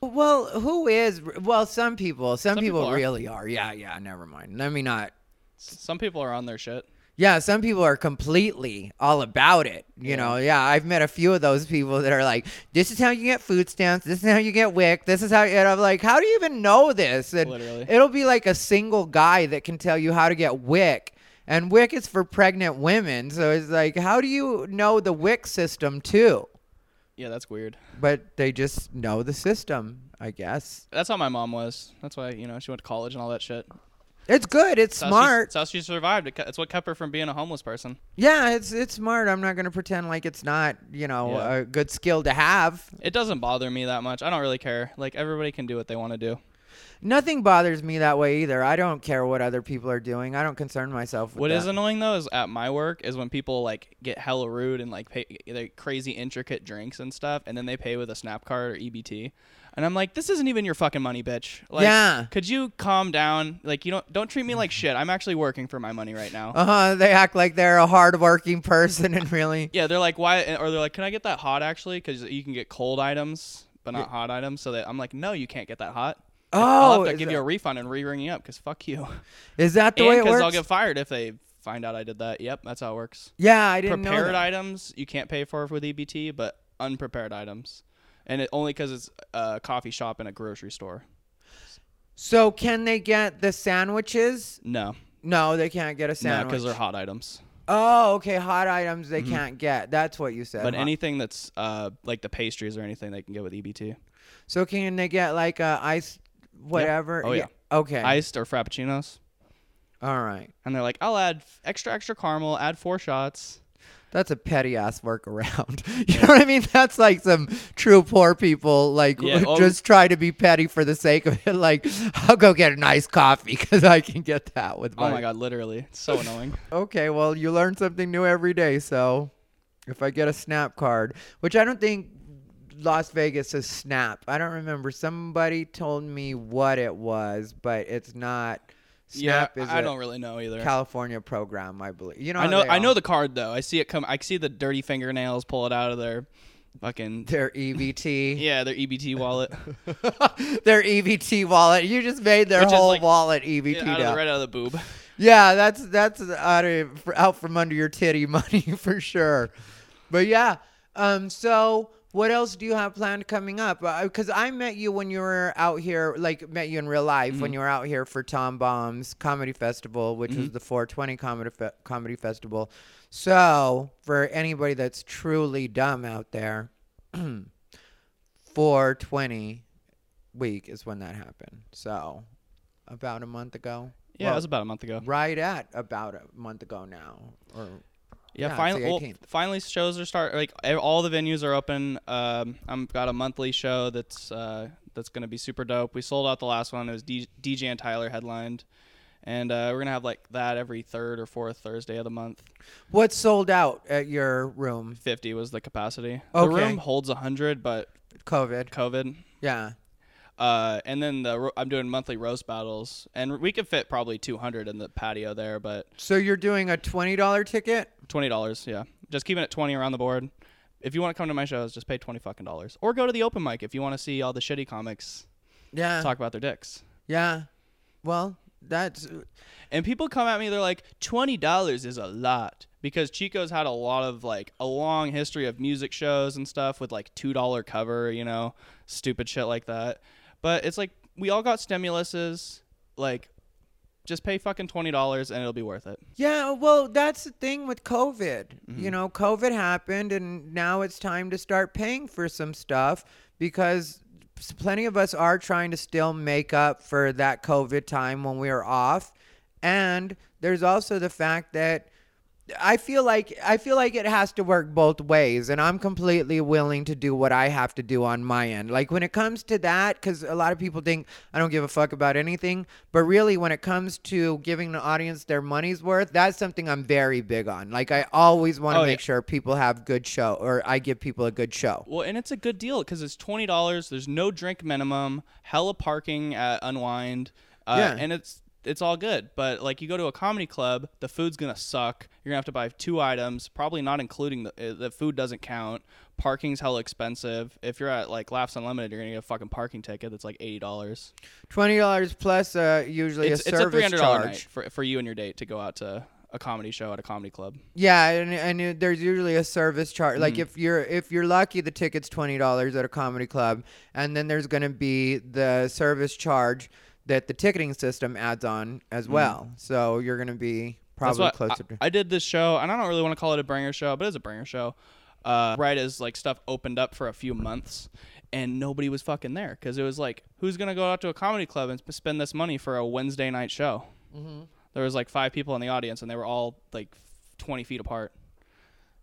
S2: Well, who is? Well, some people, some,
S1: Some
S2: people,
S1: people
S2: really are. Yeah, yeah. Never mind. Let me not.
S1: Some people are on their shit.
S2: Yeah, some people are completely all about it. You
S1: Yeah.
S2: know, yeah, I've met a few of those people that are like, "This is how you get food stamps. This is how you get WIC. This is how." And I'm like, "How do you even know this?" And
S1: Literally.
S2: it'll be like a single guy that can tell you how to get WIC, and WIC is for pregnant women. So it's like, how do you know the WIC system too?
S1: Yeah, that's weird.
S2: But they just know the system, I guess.
S1: That's how my mom was. That's why you know she went to college and all that shit.
S2: It's good. It's
S1: That's how
S2: smart.
S1: That's how she survived. It It's what kept her from being a homeless person.
S2: Yeah, it's it's smart. I'm not gonna pretend like it's not, you know,
S1: Yeah.
S2: a good skill to have.
S1: It doesn't bother me that much. I don't really care. Like everybody can do what they want to do.
S2: Nothing bothers me that way either. I don't care what other people are doing. I don't concern myself with
S1: What
S2: that.
S1: is annoying though is at my work is when people like get hella rude and like pay like crazy intricate drinks and stuff, and then they pay with a Snap card or EBT, and I'm like, this isn't even your fucking money, bitch. Like,
S2: Yeah.
S1: Could you calm down? Like, you don't don't treat me like shit. I'm actually working for my money right now.
S2: Uh huh. They act like they're a hardworking person and really.
S1: yeah, they're like, why? Or they're like, can I get that hot actually? Because you can get cold items, but not hot items. So that I'm like, no, you can't get that hot.
S2: Oh,
S1: I'll have to give
S2: that-
S1: you a refund and re-ring you up because fuck you.
S2: Is that the
S1: and
S2: way it works? because?
S1: I'll get fired if they find out I did that. Yep, that's how it works.
S2: yeah, I didn't know
S1: prepared items you can't pay for with EBT, but unprepared items, and it only because it's a coffee shop and a grocery store.
S2: So can they get the sandwiches?
S1: No,
S2: No, they can't get a
S1: no,
S2: sandwich.
S1: because they're hot items.
S2: Oh, okay. Hot items they can't get. That's what you said.
S1: But
S2: Hot-
S1: anything that's uh like the pastries or anything they can get with EBT,
S2: So can they get like a ice, whatever?
S1: Oh, yeah.
S2: Okay.
S1: iced or frappuccinos,
S2: All right.
S1: and they're like, I'll add extra extra caramel, add four shots.
S2: That's a petty ass workaround. you know what I mean? That's like some true poor people, like
S1: Yeah, oh-
S2: just try to be petty for the sake of it. Like, I'll go get a nice coffee because I can get that with oh my.
S1: Oh my god, literally, it's so annoying.
S2: Okay, well, you learn something new every day. So, if I get a Snap card, which I don't think Las Vegas is Snap. I don't remember. Somebody told me what it was, but it's not. Snap
S1: yeah,
S2: is
S1: I
S2: a
S1: don't really know either.
S2: California program, I believe. You know,
S1: I know I know the card though. I see it come. I see the dirty fingernails pull it out of their fucking
S2: their EBT.
S1: yeah their EBT wallet.
S2: their EBT wallet. You just made their
S1: Which
S2: whole
S1: like-
S2: wallet EBT
S1: Yeah, out of the, right out of the boob.
S2: Yeah, that's that's out of out from under your titty money for sure. But yeah, um, so What else do you have planned coming up? Because I met you when you were out here, like met you in real life
S1: Mm-hmm.
S2: when you were out here for Tom Bomb's Comedy Festival, which was the 420 Comedy Fe- Comedy Festival. So for anybody that's truly dumb out there, 420 week is when that happened. So about a month ago.
S1: Yeah,
S2: Well,
S1: it was about a month ago.
S2: right at about a month ago now. Or
S1: Yeah,
S2: Yeah,
S1: finally, well, finally shows are start like all the venues are open. Um, I'm got a monthly show that's uh, that's gonna be super dope. We sold out the last one. It was D- DJ and Tyler headlined, and uh, we're gonna have like that every third or fourth Thursday of the month.
S2: What sold out at your room?
S1: Fifty was the capacity.
S2: Okay.
S1: The room holds hundred, but
S2: COVID.
S1: COVID.
S2: Yeah.
S1: Uh, and then the ro- I'm doing monthly roast battles, and we could fit probably 200 in the patio there, but
S2: So you're doing a twenty dollar ticket?
S1: Twenty dollars, yeah, just keeping it 20 around the board. If you want to come to my shows, just pay 20 fucking dollars, or go to the open mic if you want to see all the shitty comics
S2: Yeah.
S1: talk about their dicks.
S2: Yeah. Well, that's uh,
S1: And people come at me, they're like, twenty dollars is a lot because Chico's had a lot of like a long history of music shows and stuff with like two dollar cover, you know, stupid shit like that. But it's like we all got stimuluses, like just pay fucking twenty dollars and it'll be worth it.
S2: yeah. Well, that's the thing with COVID.
S1: Mm-hmm.
S2: You know, COVID happened, and now it's time to start paying for some stuff because plenty of us are trying to still make up for that COVID time when we were off, and there's also the fact that. I feel like I feel like it has to work both ways, and I'm completely willing to do what I have to do on my end. Like when it comes to that, because a lot of people think I don't give a fuck about anything, but really when it comes to giving the audience their money's worth, that's something I'm very big on. Like I always want to
S1: Oh,
S2: make
S1: yeah.
S2: sure people have good show, or I give people a good show.
S1: Well, and it's a good deal because it's twenty dollars. There's no drink minimum, hella parking at Unwind, uh,
S2: Yeah.
S1: and it's it's all good. But like you go to a comedy club, the food's gonna suck. You're gonna have to buy two items, probably not including the uh, the food doesn't count. Parking's hella expensive. If you're at like Laughs Unlimited, you're gonna get a fucking parking ticket that's like eighty dollars.
S2: Twenty dollars plus uh, usually
S1: It's,
S2: a
S1: it's
S2: service
S1: dollar
S2: charge.
S1: for for you and your date to go out to a comedy show at a comedy club.
S2: Yeah, and, and there's usually a service charge. Like
S1: Mm-hmm.
S2: if you're if you're lucky, the ticket's twenty dollars at a comedy club, and then there's going to be the service charge that the ticketing system adds on as well. So you're going to be
S1: Mm-hmm.
S2: Probably
S1: what
S2: closer
S1: I,
S2: to.
S1: I did this show, and I don't really want to call it a bringer show, but it's a bringer show. Uh, right as like stuff opened up for a few months, and nobody was fucking there because it was like, who's gonna go out to a comedy club and spend this money for a Wednesday night show?
S2: Mm-hmm.
S1: There was like five people in the audience, and they were all like twenty feet apart.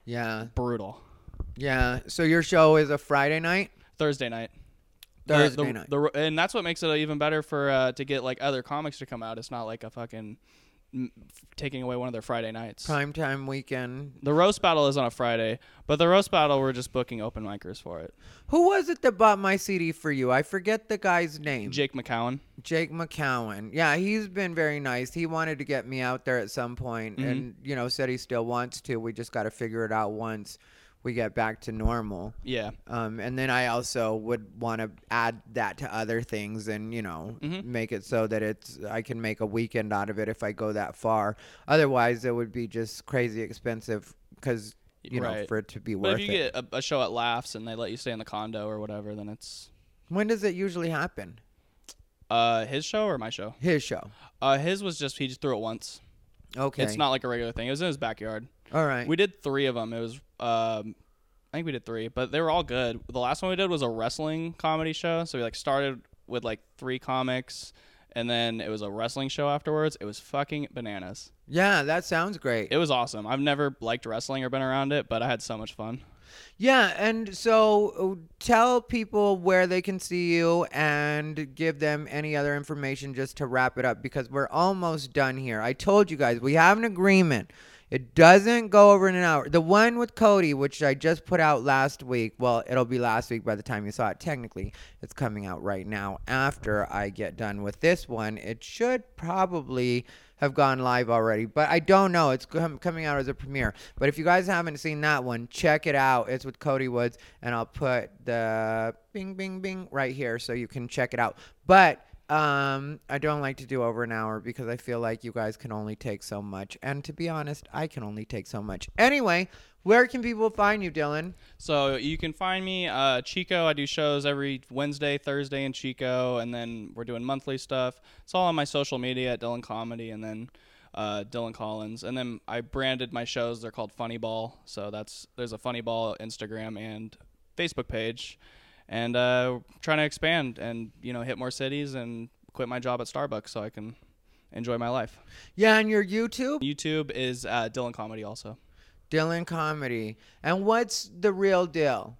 S2: yeah,
S1: Brutal.
S2: yeah. So your show is a Friday night.
S1: Thursday night. The-
S2: Thursday
S1: the-
S2: night.
S1: the- and that's what makes it even better for uh, to get like other comics to come out. It's not like a fucking taking away one of their Friday nights.
S2: Prime time weekend.
S1: The roast battle is on a Friday, but the roast battle we're just booking open micers for it.
S2: Who was it that bought my CD for you? I forget the guy's name.
S1: Jake McCowan.
S2: Jake McCowan. Yeah, he's been very nice. He wanted to get me out there at some point
S1: Mm-hmm.
S2: and, you know, said he still wants to. We just got to figure it out once we get back to normal.
S1: Yeah.
S2: Um, and then I also would want to add that to other things and, you know,
S1: Mhm.
S2: make it so that it's I can make a weekend out of it if I go that far. Otherwise, it would be just crazy expensive because, you know, for it to be
S1: But
S2: worth it.
S1: if you
S2: it.
S1: get a, a show at Laughs and they let you stay in the condo or whatever, then it's
S2: when does it usually happen?
S1: uh his show or my show.
S2: His show.
S1: Uh, his was just he just threw it once.
S2: Okay.
S1: It's not like a regular thing. It was in his backyard.
S2: All right.
S1: We did three of them. It was um, I think we did three, but they were all good. The last one we did was a wrestling comedy show. So we like started with like three comics, and then it was a wrestling show afterwards. It was fucking bananas.
S2: yeah, that sounds great.
S1: It was awesome. I've never liked wrestling or been around it, but I had so much fun.
S2: Yeah, and so uh, tell people where they can see you and give them any other information just to wrap it up because we're almost done here. I told you guys we have an agreement. It doesn't go over in an hour. The one with Cody, which I just put out last week, well, it'll be last week by the time you saw it. Technically, it's coming out right now after I get done with this one. It should probably have gone live already, but I don't know. It's com- coming out as a premiere. But if you guys haven't seen that one, check it out. It's with Cody Woods, and I'll put the bing, bing, bing right here so you can check it out. But Um, I don't like to do over an hour because I feel like you guys can only take so much. And to be honest, I can only take so much. Anyway, where can people find you, Dillon?
S1: So you can find me uh, Chico. I do shows every Wednesday, Thursday in Chico, and then we're doing monthly stuff. It's all on my social media at Dillon Comedy, and then uh, Dillon Collins. And then I branded my shows. They're called Funny Ball. So that's there's a Funny Ball Instagram and Facebook page, and uh, trying to expand and you know hit more cities and quit my job at Starbucks so I can enjoy my life.
S2: Yeah, and your YouTube?
S1: YouTube is uh, Dillon Comedy also.
S2: Dillon Comedy. And what's the real deal?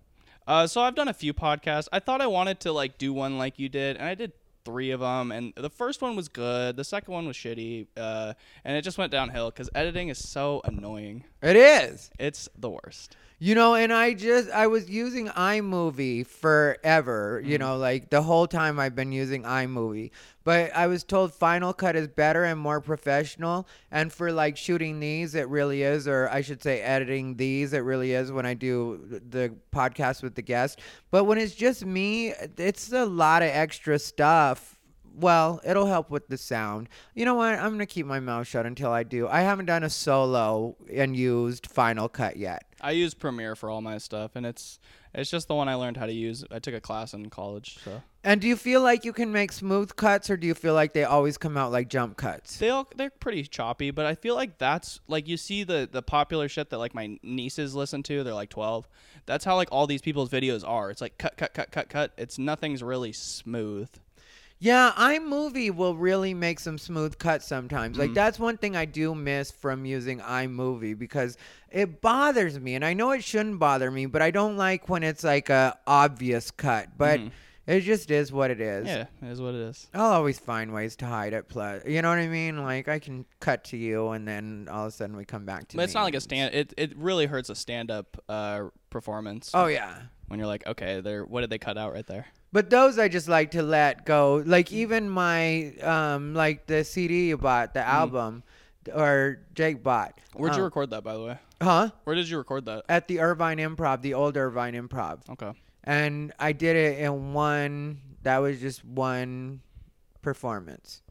S1: Uh, so I've done a few podcasts. I thought I wanted to like do one like you did, and I did three of them. And the first one was good. The second one was shitty, uh, and it just went downhill because editing is so annoying.
S2: It is.
S1: It's the worst.
S2: You know, and I just I was using iMovie forever, you mm-hmm. know, like the whole time I've been using iMovie. But I was told Final Cut is better and more professional, and for like shooting these it really is or I should say editing these it really is when I do the podcast with the guest. But when it's just me, it's a lot of extra stuff well, it'll help with the sound. You know what? I'm gonna keep my mouth shut until I do. I haven't done a solo and used Final Cut yet.
S1: I use Premiere for all my stuff, and it's it's just the one I learned how to use. I took a class in college, so
S2: And do you feel like you can make smooth cuts, or do you feel like they always come out like jump cuts?
S1: they all they're pretty choppy. But I feel like that's like you see the the popular shit that like my nieces listen to. They're like 12. That's how like all these people's videos are. It's like cut, cut, cut, cut, cut. It's nothing's really smooth.
S2: Yeah, iMovie will really make some smooth cuts sometimes. Like mm-hmm. that's one thing I do miss from using iMovie because it bothers me, and I know it shouldn't bother me, but I don't like when it's like a obvious cut. But mm-hmm. It just is what it is.
S1: Yeah, it is what it is.
S2: I'll always find ways to hide it. Plus, you know what I mean? Like I can cut to you, and then all of a sudden we come back to. You.
S1: But it's not like a stand. It it really hurts a stand up uh, performance.
S2: Oh yeah.
S1: when you're like, okay, there. What did they cut out right there?
S2: But those I just like to let go. Like even my um like the CD you bought, the album, or Jake bought.
S1: Where'd you
S2: Um,
S1: record that, by the way?
S2: Huh?
S1: Where did you record that?
S2: At the Irvine Improv, the old Irvine Improv,
S1: Okay.
S2: And I did it in one. That was just one performance,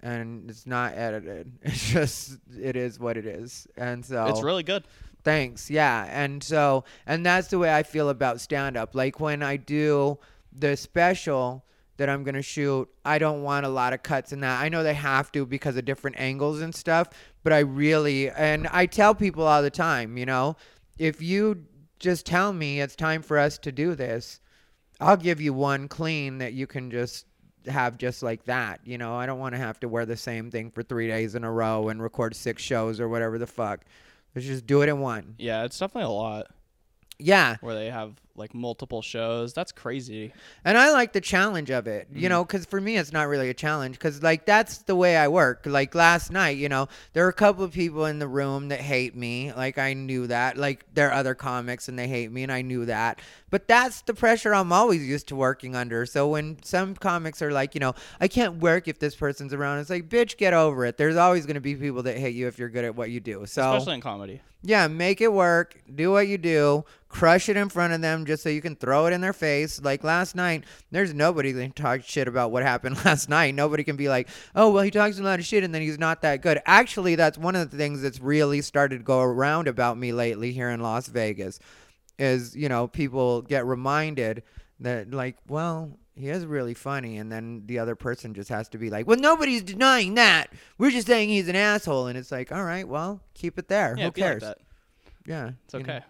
S2: and it's not edited. It's just it is what it is, and so
S1: It's really good.
S2: Thanks. Yeah. And so, and that's the way I feel about stand up. Like when I do the special that I'm going to shoot, I don't want a lot of cuts in that. I know they have to because of different angles and stuff, but I really, and I tell people all the time, you know, if you just tell me it's time for us to do this, I'll give you one clean that you can just have just like that. You know, I don't want to have to wear the same thing for three days in a row and record six shows or whatever the fuck. Let's just do it in one.
S1: Yeah, it's definitely a lot
S2: Yeah.
S1: where they have like multiple shows. That's crazy.
S2: And I like the challenge of it, you mm-hmm. know, because for me, it's not really a challenge because, like, that's the way I work. Like, last night, you know, there were a couple of people in the room that hate me. Like, I knew that. Like, there are other comics and they hate me, and I knew that. But that's the pressure I'm always used to working under. So when some comics are like, you know, I can't work if this person's around, it's like, bitch, get over it. There's always going to be people that hate you if you're good at what you do. So,
S1: Especially in comedy.
S2: yeah, make it work. Do what you do. Crush it in front of them just so you can throw it in their face. Like last night, there's nobody that can talk shit about what happened last night. Nobody can be like, oh, well, he talks a lot of shit and then he's not that good. Actually, that's one of the things that's really started to go around about me lately here in Las Vegas is, you know, people get reminded that, like, well, he is really funny. And then the other person just has to be like, well, nobody's denying that. We're just saying he's an asshole. And it's like, all right, well, keep it there.
S1: Yeah,
S2: Who
S1: like
S2: cares?
S1: that.
S2: Yeah.
S1: It's
S2: okay know.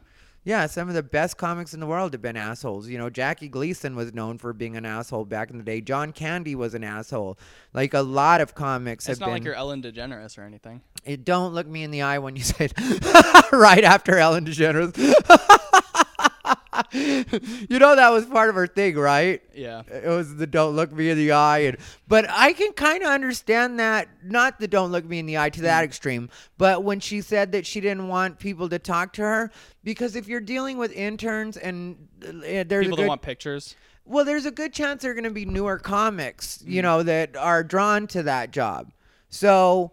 S2: Yeah, some of the best comics in the world have been assholes. You know, Jackie Gleason was known for being an asshole back in the day. John Candy was an asshole. Like a lot of comics have been.
S1: It's not like you're Ellen DeGeneres or anything.
S2: It, don't look me in the eye when you say it. right after Ellen DeGeneres. you know that was part of her thing, right?
S1: Yeah.
S2: It was the don't look me in the eye, and but I can kind of understand that. Not the don't look me in the eye to that
S1: Mm.
S2: extreme, but when she said that she didn't want people to talk to her because if you're dealing with interns and uh, there's
S1: People
S2: a
S1: that
S2: good,
S1: want pictures.
S2: well, there's a good chance they're going to be newer comics, you
S1: Mm.
S2: know, that are drawn to that job. So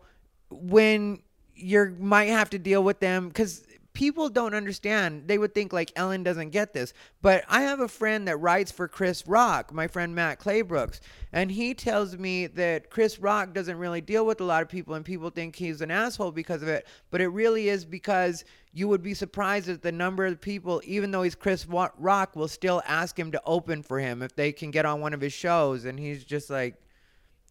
S2: when you might have to deal with them because people don't understand. They would think like Ellen doesn't get this. But I have a friend that writes for Chris Rock, my friend Matt Claybrooks, and he tells me that Chris Rock doesn't really deal with a lot of people and people think he's an asshole because of it. But it really is because you would be surprised at the number of people, even though he's Chris Rock, will still ask him to open for him if they can get on one of his shows. And he's just like,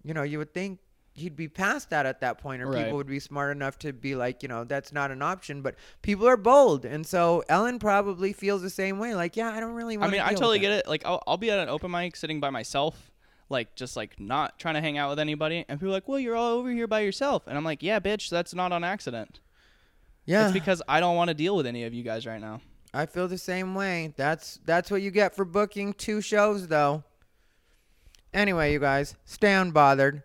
S2: you know, you would think he'd be past that at that point, or
S1: Right.
S2: people would be smart enough to be like, you know, that's not an option. But people are bold, and so Ellen probably feels the same way. Like, yeah, I don't really want to.
S1: I mean, I totally get it. Like, I'll, I'll be at an open mic sitting by myself, like just like not trying to hang out with anybody, and people are like, "Well, you're all over here by yourself," and I'm like, "Yeah, bitch, that's not on accident.
S2: Yeah,
S1: It's because I don't want to deal with any of you guys right now."
S2: I feel the same way. That's that's what you get for booking two shows, though. Anyway, you guys, stay unbothered.